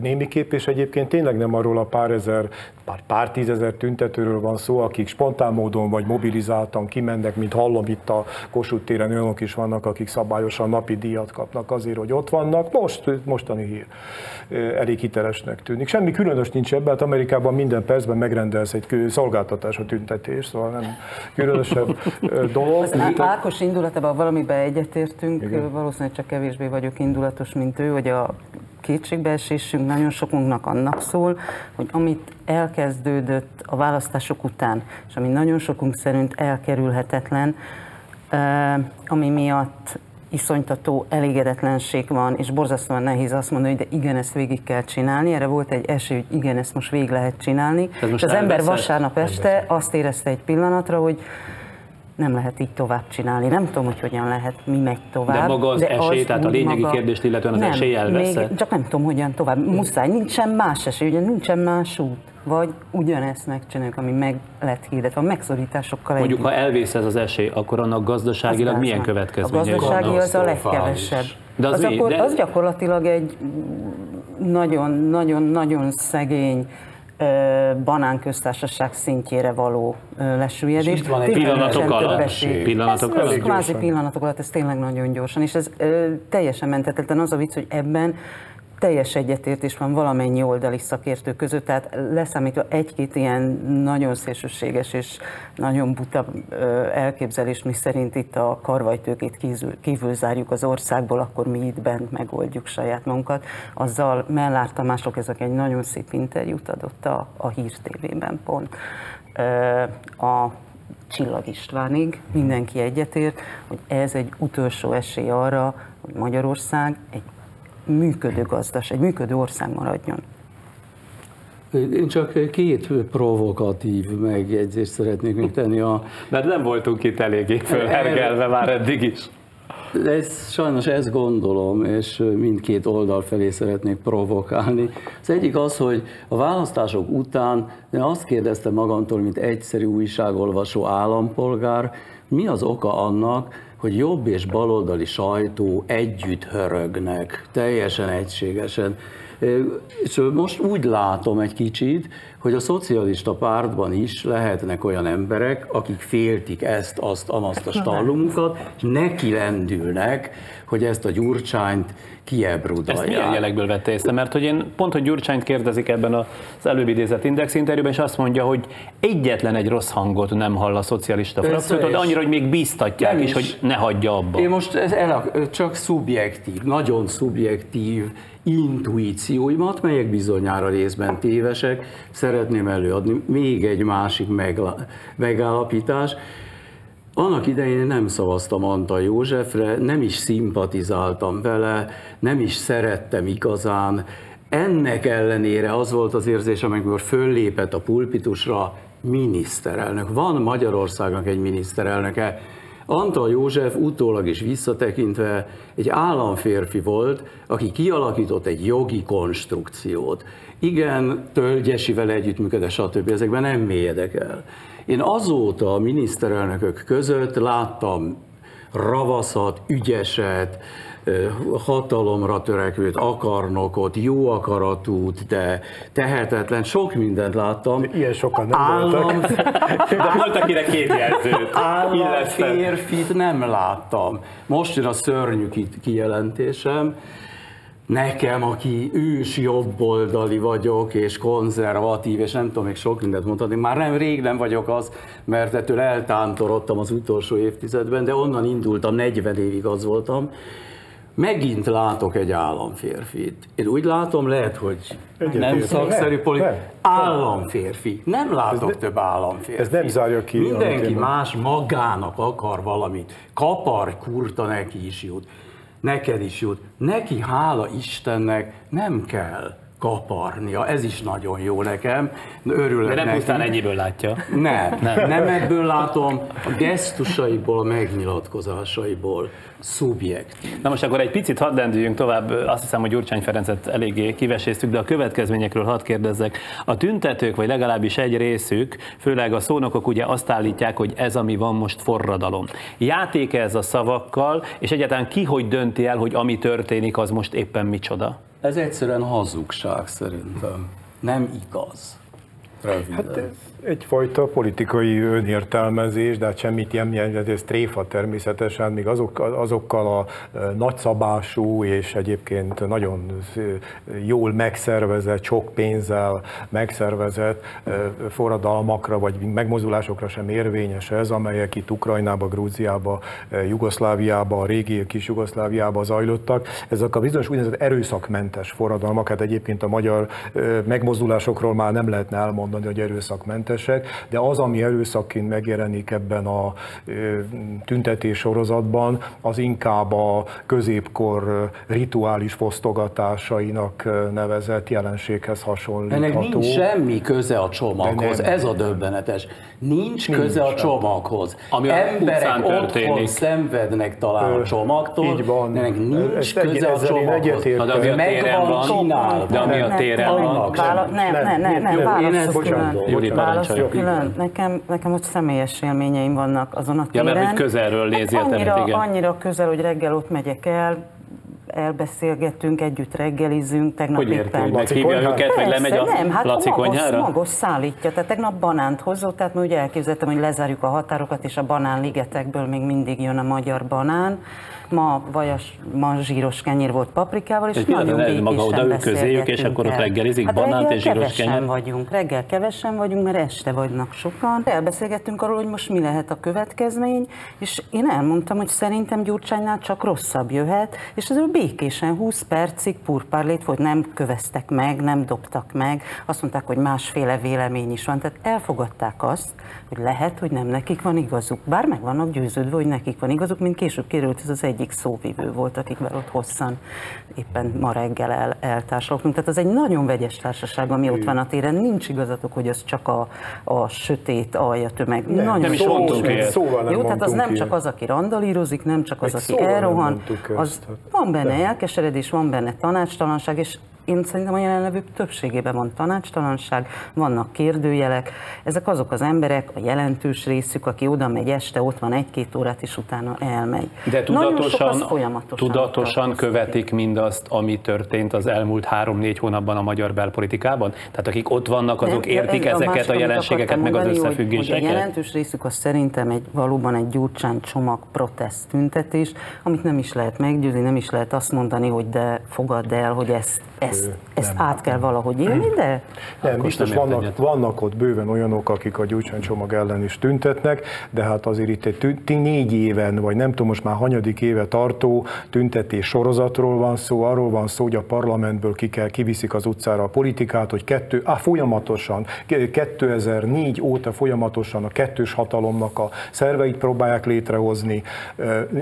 némiképp, és egyébként tényleg nem arról a pár ezer, pár, pár tízezer tüntetőről van szó, akik spontán módon vagy mobilizáltan kimennek, mint hallom itt a Kossuth téren, olyanok is vannak, akik szabályosan napi díjat kapnak azért, hogy ott vannak. Most, mostani hír elég hitelesnek tűnik. Semmi különös nincs ebben, hát Amerikában minden percben megrendelsz egy szolgáltatás a tüntetés, szóval nem különösebb dolog. Á- Ákos indulatában valamiben egyetértünk, Igen. valószínűleg csak kevésbé vagyok indulatos, mint ő, hogy a kétségbeesésünk nagyon sokunknak annak szól, hogy amit elkezdődött a választások után, és ami nagyon sokunk szerint elkerülhetetlen, ami miatt iszonytató elégedetlenség van, és borzasztóan nehéz azt mondani, hogy de igen, ezt végig kell csinálni. Erre volt egy esély, hogy igen, ezt most végig lehet csinálni. Ez most az ember vasárnap este azt érezte egy pillanatra, hogy nem lehet így tovább csinálni. Nem tudom, hogy hogyan lehet, mi megy tovább. De maga az esély, tehát a lényegi kérdést illetően az nem, esély elveszett? Még, csak nem tudom, hogyan tovább. Muszáj, nincsen más esély, ugye nincsen más út. Vagy ugyanezt megcsináljuk, ami meg lett hirdetve, a megszorításokkal Mondjuk, ha együtt. elvész ez az esély, akkor annak gazdaságilag Az milyen következményei A gazdasági az a legkevesebb. De az az, mi? akkor, De- az gyakorlatilag egy nagyon-nagyon-nagyon szegény ö, banánköztársaság szintjére való lesüllyedés. itt van egy Pillanatok alatt? Pillanatok ez, ez alatt? kvázi pillanatok alatt, ez tényleg nagyon gyorsan, és ez ö, teljesen mentetetlen az a vicc, hogy ebben teljes egyetértés van valamennyi oldali szakértő között, tehát leszámítva egy-két ilyen nagyon szélsőséges és nagyon buta elképzelés, mi szerint itt a karvajtőkét kívül, zárjuk az országból, akkor mi itt bent megoldjuk saját magunkat. Azzal Mellár Tamások ezek egy nagyon szép interjút adott a, a Hír TV-ben pont. A Csillag Istvánig mindenki egyetért, hogy ez egy utolsó esély arra, hogy Magyarország egy működő gazdas, egy működő ország maradjon. Én csak két provokatív megjegyzést szeretnék még tenni. A... Mert nem voltunk itt eléggé fölhergelve már eddig is. Ez, sajnos ezt gondolom, és mindkét oldal felé szeretnék provokálni. Az egyik az, hogy a választások után én azt kérdeztem magamtól, mint egyszerű újságolvasó állampolgár, mi az oka annak, hogy jobb és baloldali sajtó együtt hörögnek, teljesen egységesen. És most úgy látom egy kicsit, hogy a szocialista pártban is lehetnek olyan emberek, akik féltik ezt, azt, amazt a stallumukat, és neki lendülnek, hogy ezt a gyurcsányt kiebrudalják. Ezt milyen jelekből vette észre? Mert hogy én pont, hogy Gyurcsányt kérdezik ebben az előbb idézett Index interjúban, és azt mondja, hogy egyetlen egy rossz hangot nem hall a szocialista frakciót, de annyira, hogy még bíztatják is, is, hogy ne hagyja abba. Én most ez el, csak szubjektív, nagyon szubjektív intuícióimat, melyek bizonyára részben tévesek, szeretném előadni. Még egy másik megállapítás. Annak idején nem szavaztam Antal Józsefre, nem is szimpatizáltam vele, nem is szerettem igazán. Ennek ellenére az volt az érzés, amikor föllépett a pulpitusra miniszterelnök. Van Magyarországnak egy miniszterelnöke, Antal József utólag is visszatekintve egy államférfi volt, aki kialakított egy jogi konstrukciót. Igen, Tölgyesivel együttműködött, stb. Ezekben nem mélyedek el. Én azóta a miniszterelnökök között láttam ravaszat, ügyeset, hatalomra törekvőt, akarnokot, jó akaratút, de tehetetlen, sok mindent láttam. Ilyen sokan nem Állam... voltak. De volt, akire két jelzőt Állam férfit nem láttam. Most jön a szörnyű kijelentésem. Nekem, aki ős jobboldali vagyok, és konzervatív, és nem tudom még sok mindent mondani, már nem rég nem vagyok az, mert ettől eltántorodtam az utolsó évtizedben, de onnan indultam, 40 évig az voltam, megint látok egy államférfit. Én úgy látom, lehet, hogy Egyet nem szakszerű politika, államférfi. Nem látok ez több államférfi. Ez nem zárja ki. Mindenki más magának akar valamit. Kapar, kurta neki is jut. Neked is jut. Neki, hála Istennek, nem kell kaparnia. Ez is nagyon jó nekem. Örülök De nem neki. pusztán ennyiből látja. Nem, nem, nem ebből látom, a gesztusaiból, a megnyilatkozásaiból szubjektív. Na most akkor egy picit hadd lendüljünk tovább, azt hiszem, hogy Gyurcsány Ferencet eléggé kiveséztük, de a következményekről hadd kérdezzek. A tüntetők, vagy legalábbis egy részük, főleg a szónokok ugye azt állítják, hogy ez, ami van most forradalom. Játék ez a szavakkal, és egyáltalán ki hogy dönti el, hogy ami történik, az most éppen micsoda? Ez egyszerűen hazugság szerintem. Nem igaz. Röviden. Hát egyfajta politikai önértelmezés, de hát semmit jelent, ez tréfa természetesen, még azok, azokkal a nagyszabású és egyébként nagyon jól megszervezett, sok pénzzel megszervezett forradalmakra vagy megmozdulásokra sem érvényes ez, amelyek itt Ukrajnába, Grúziába, Jugoszláviába, a régi kis Jugoszláviába zajlottak. Ezek a bizonyos úgynevezett erőszakmentes forradalmak, hát egyébként a magyar megmozdulásokról már nem lehetne elmondani, hogy erőszakmentes, tökéletesek, de az, ami erőszakként megjelenik ebben a tüntetés sorozatban, az inkább a középkor rituális fosztogatásainak nevezett jelenséghez hasonlítható. Ennek nincs semmi köze a csomaghoz, ez a döbbenetes. Nincs, nincs köze a csomaghoz. Ami Emberek otthon szenvednek talán a csomagtól, így van. de ennek nincs ez köze a csomaghoz. De ami a téren van, de ami a téren van. Nem, nem, nem, nem, válasz külön válaszok külön. Nekem, nekem ott személyes élményeim vannak azon a téren. Ja, mert közelről nézi hát annyira, annyira közel, hogy reggel ott megyek el, elbeszélgettünk, együtt reggelizünk, tegnap hogy éppen... Meghívja őket, vagy lemegy a nem, hát Laci magos, konyhára? magos szállítja, tehát tegnap banánt hozott, tehát mi ugye elképzeltem, hogy lezárjuk a határokat, és a banánligetekből még mindig jön a magyar banán, ma vajas, ma zsíros kenyér volt paprikával, és És nagyon békésen maga oda ül közéjük, és akkor ott el. reggelizik hát banánt és zsíros kenyér? vagyunk, reggel kevesen vagyunk, mert este vagynak sokan. Elbeszélgettünk arról, hogy most mi lehet a következmény, és én elmondtam, hogy szerintem Gyurcsánynál csak rosszabb jöhet, és ez ő békésen 20 percig purpárlét volt, nem köveztek meg, nem dobtak meg, azt mondták, hogy másféle vélemény is van, tehát elfogadták azt, hogy lehet, hogy nem nekik van igazuk. Bár meg vannak győződve, hogy nekik van igazuk, mint később kiderült, ez az egyik szóvivő volt, akikvel ott hosszan éppen ma reggel el, eltársalogtunk. Tehát az egy nagyon vegyes társaság, ami ott van a téren. Nincs igazatok, hogy az csak a, a sötét alja tömeg. nagyon nem is mondtunk ilyet. Szóval nem Jó, tehát az nem csak az, aki randalírozik, nem csak az, aki szóval nem elrohan, az van benne elkeseredés, van benne tanácstalanság, és én szerintem a jelenlevők többségében van tanácstalanság, vannak kérdőjelek. Ezek azok az emberek, a jelentős részük, aki oda megy este, ott van egy-két órát, és utána elmegy. De tudatosan, az folyamatosan tudatosan követik mindazt, ami történt az elmúlt három-négy hónapban a magyar belpolitikában? Tehát akik ott vannak, azok Nem, értik ez ezeket másik, a amit jelenségeket, meg az mondani, hogy- összefüggéseket? Hogy a jelentős részük az szerintem egy, valóban egy gyurcsán csomag protest tüntetés, amit nem is lehet meggyőzni, nem is lehet azt mondani, hogy de fogadd el, hogy ezt, ezt, ezt át kell valahogy élni, de Nem, biztos nem vannak, egyet. vannak ott bőven olyanok, akik a Gyurcsány csomag ellen is tüntetnek, de hát azért itt egy tü- négy éven, vagy nem tudom, most már hanyadik éve tartó tüntetés sorozatról van szó, arról van szó, hogy a parlamentből ki kell, kiviszik az utcára a politikát, hogy kettő, á, folyamatosan, ke- 2004 óta folyamatosan a kettős hatalomnak a szerveit próbálják létrehozni.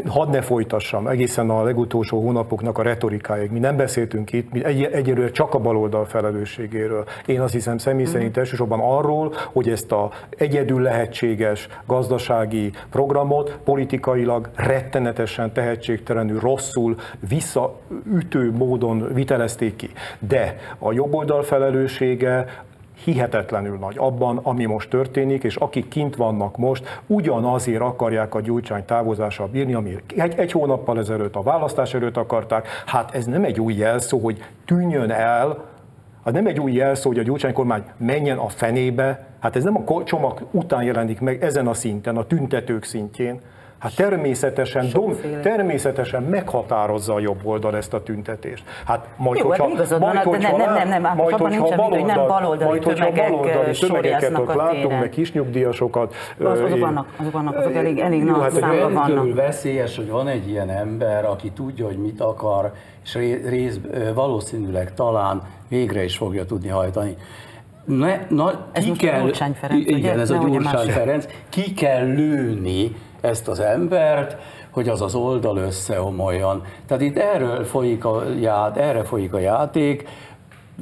Hadd ne folytassam, egészen a legutolsó hónapoknak a retorikáig. Mi nem beszéltünk itt, mi egy, egyelőre csak a baloldal felelősségéről. Én azt hiszem személy szerint elsősorban arról, hogy ezt a egyedül lehetséges gazdasági programot politikailag rettenetesen tehetségtelenül, rosszul, visszaütő módon vitelezték ki. De a jobboldal felelőssége hihetetlenül nagy abban, ami most történik, és akik kint vannak most, ugyanazért akarják a gyurcsány távozással bírni, ami egy, egy hónappal ezelőtt a választás előtt akarták. Hát ez nem egy új jelszó, hogy tűnjön el, az nem egy új jelszó, hogy a gyurcsány kormány menjen a fenébe, hát ez nem a csomag után jelenik meg ezen a szinten, a tüntetők szintjén. Hát természetesen, dom, természetesen meghatározza a jobb oldal ezt a tüntetést. Hát majd, Jó, hogyha, hát igazad van, majd, hát hogyha, nem, nem, nem, nem, majd, hogyha nincsen vita, hogy nem baloldal- baloldali majd, hogyha tömegek, baloldali tömegeket ott látunk, meg kisnyugdíjasokat. azok ö, vannak, azok vannak, azok elég, elég Jó, nagy hát, számban vannak. veszélyes, hogy van egy ilyen ember, aki tudja, hogy mit akar, és ré- rész, valószínűleg talán végre is fogja tudni hajtani. Ne, na, Ez ki most a kell, Gyurcsány Ferenc, Igen, ugye? ez a Gyurcsány. Ferenc. Ki kell lőni ezt az embert, hogy az az oldal összeomoljon. Tehát itt erről folyik a, ját, erre folyik a játék.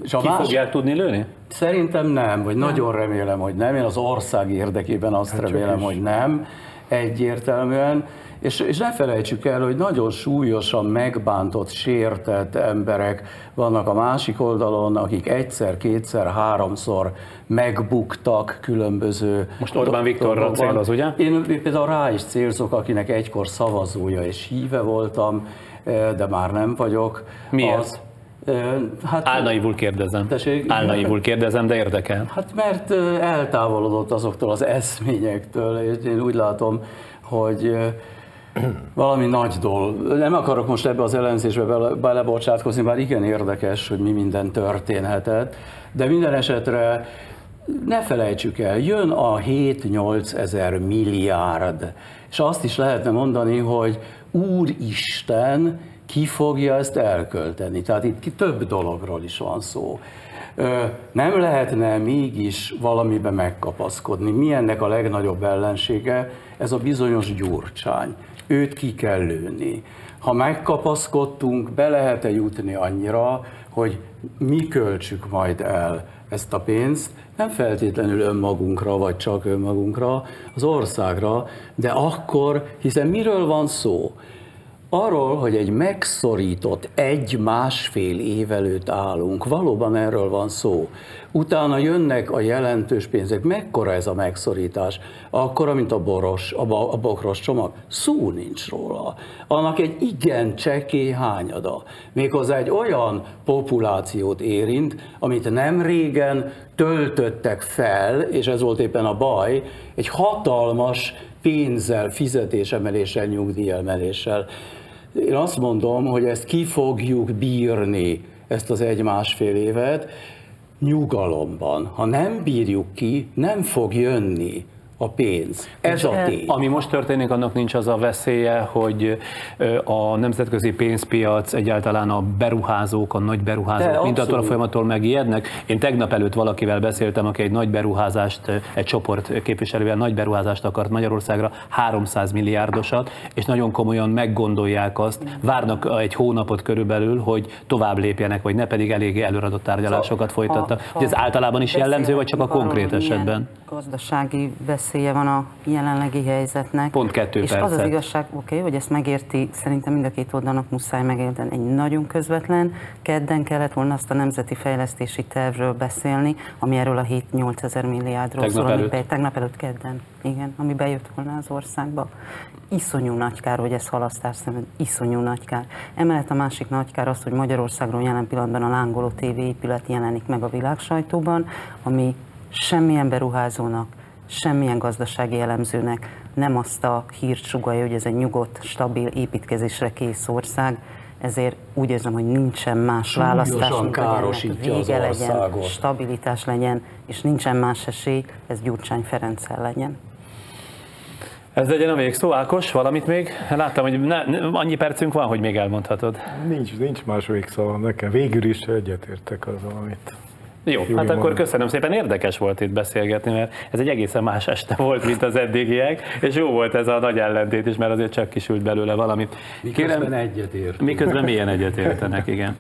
És a Ki más- fogják tudni lőni? Szerintem nem, vagy nagyon remélem, hogy nem. Én az ország érdekében azt Hát remélem, is. hogy nem, egyértelműen. És, és ne felejtsük el, hogy nagyon súlyosan megbántott, sértett emberek vannak a másik oldalon, akik egyszer, kétszer, háromszor megbuktak különböző Most Orbán Viktorra dolgokban. céloz, ugye? Én például rá is célzok, akinek egykor szavazója és híve voltam, eh, de már nem vagyok. Miért? Az, eh, hát, Álnaivul kérdezem. Tessék? Álnaivul kérdezem, de érdekel. Hát mert ö, eltávolodott azoktól az eszményektől, és én úgy látom, hogy valami nagy dolog. Nem akarok most ebbe az elemzésbe bele, belebocsátkozni, bár igen érdekes, hogy mi minden történhetett, de minden esetre ne felejtsük el, jön a 7-8 ezer milliárd, és azt is lehetne mondani, hogy Úristen, ki fogja ezt elkölteni. Tehát itt több dologról is van szó. Nem lehetne mégis valamibe megkapaszkodni. Mi ennek a legnagyobb ellensége? Ez a bizonyos gyurcsány. Őt ki kell lőni. Ha megkapaszkodtunk, be lehet-e jutni annyira, hogy mi költsük majd el ezt a pénzt, nem feltétlenül önmagunkra, vagy csak önmagunkra, az országra, de akkor, hiszen miről van szó? Arról, hogy egy megszorított egy-másfél év előtt állunk, valóban erről van szó. Utána jönnek a jelentős pénzek. Mekkora ez a megszorítás? Akkora, mint a boros, a, a bokros csomag? Szó nincs róla. Annak egy igen csekély hányada. Méghozzá egy olyan populációt érint, amit nem régen töltöttek fel, és ez volt éppen a baj, egy hatalmas pénzzel, fizetésemeléssel, nyugdíjemeléssel. Én azt mondom, hogy ezt ki fogjuk bírni, ezt az egy-másfél évet, nyugalomban. Ha nem bírjuk ki, nem fog jönni a pénz. Ez a tény. Ami most történik, annak nincs az a veszélye, hogy a nemzetközi pénzpiac, egyáltalán a beruházók, a nagy beruházók mind attól a folyamattól megijednek. Én tegnap előtt valakivel beszéltem, aki egy nagy beruházást, egy csoport képviselővel nagy beruházást akart Magyarországra, 300 milliárdosat, és nagyon komolyan meggondolják azt, várnak egy hónapot körülbelül, hogy tovább lépjenek, vagy ne pedig eléggé előradott tárgyalásokat folytattak. Hogy ez általában is jellemző, vagy csak a konkrét esetben? Gazdasági veszélye van a jelenlegi helyzetnek. Pont kettő És az percet. az igazság, oké, okay, hogy ezt megérti, szerintem mind a két oldalnak muszáj megérteni. Egy nagyon közvetlen, kedden kellett volna azt a nemzeti fejlesztési tervről beszélni, ami erről a 7-8 ezer milliárdról Tegnap szól, előtt. be, tegnap előtt kedden, igen, ami bejött volna az országba. Iszonyú nagy kár, hogy ez halasztás szemben, iszonyú nagy kár. Emellett a másik nagy kár az, hogy Magyarországról jelen pillanatban a lángoló TV épület jelenik meg a világ sajtóban, ami semmilyen beruházónak, semmilyen gazdasági elemzőnek nem azt a hírt sugalja, hogy ez egy nyugodt, stabil, építkezésre kész ország, ezért úgy érzem, hogy nincsen más választás, mint hogy az vége legyen, stabilitás legyen, és nincsen más esély, ez Gyurcsány Ferenccel legyen. Ez legyen a végszó, Ákos, valamit még? Láttam, hogy ne, ne, annyi percünk van, hogy még elmondhatod. Nincs, nincs más végszava nekem. Végül is egyetértek azzal, amit Jó, Júli hát akkor mondta. köszönöm szépen, érdekes volt itt beszélgetni, mert ez egy egészen más este volt, mint az eddigiek, és jó volt ez a nagy ellentét is, mert azért csak kisült belőle valamit. Miközben egyetért. miközben milyen egyetértenek, igen.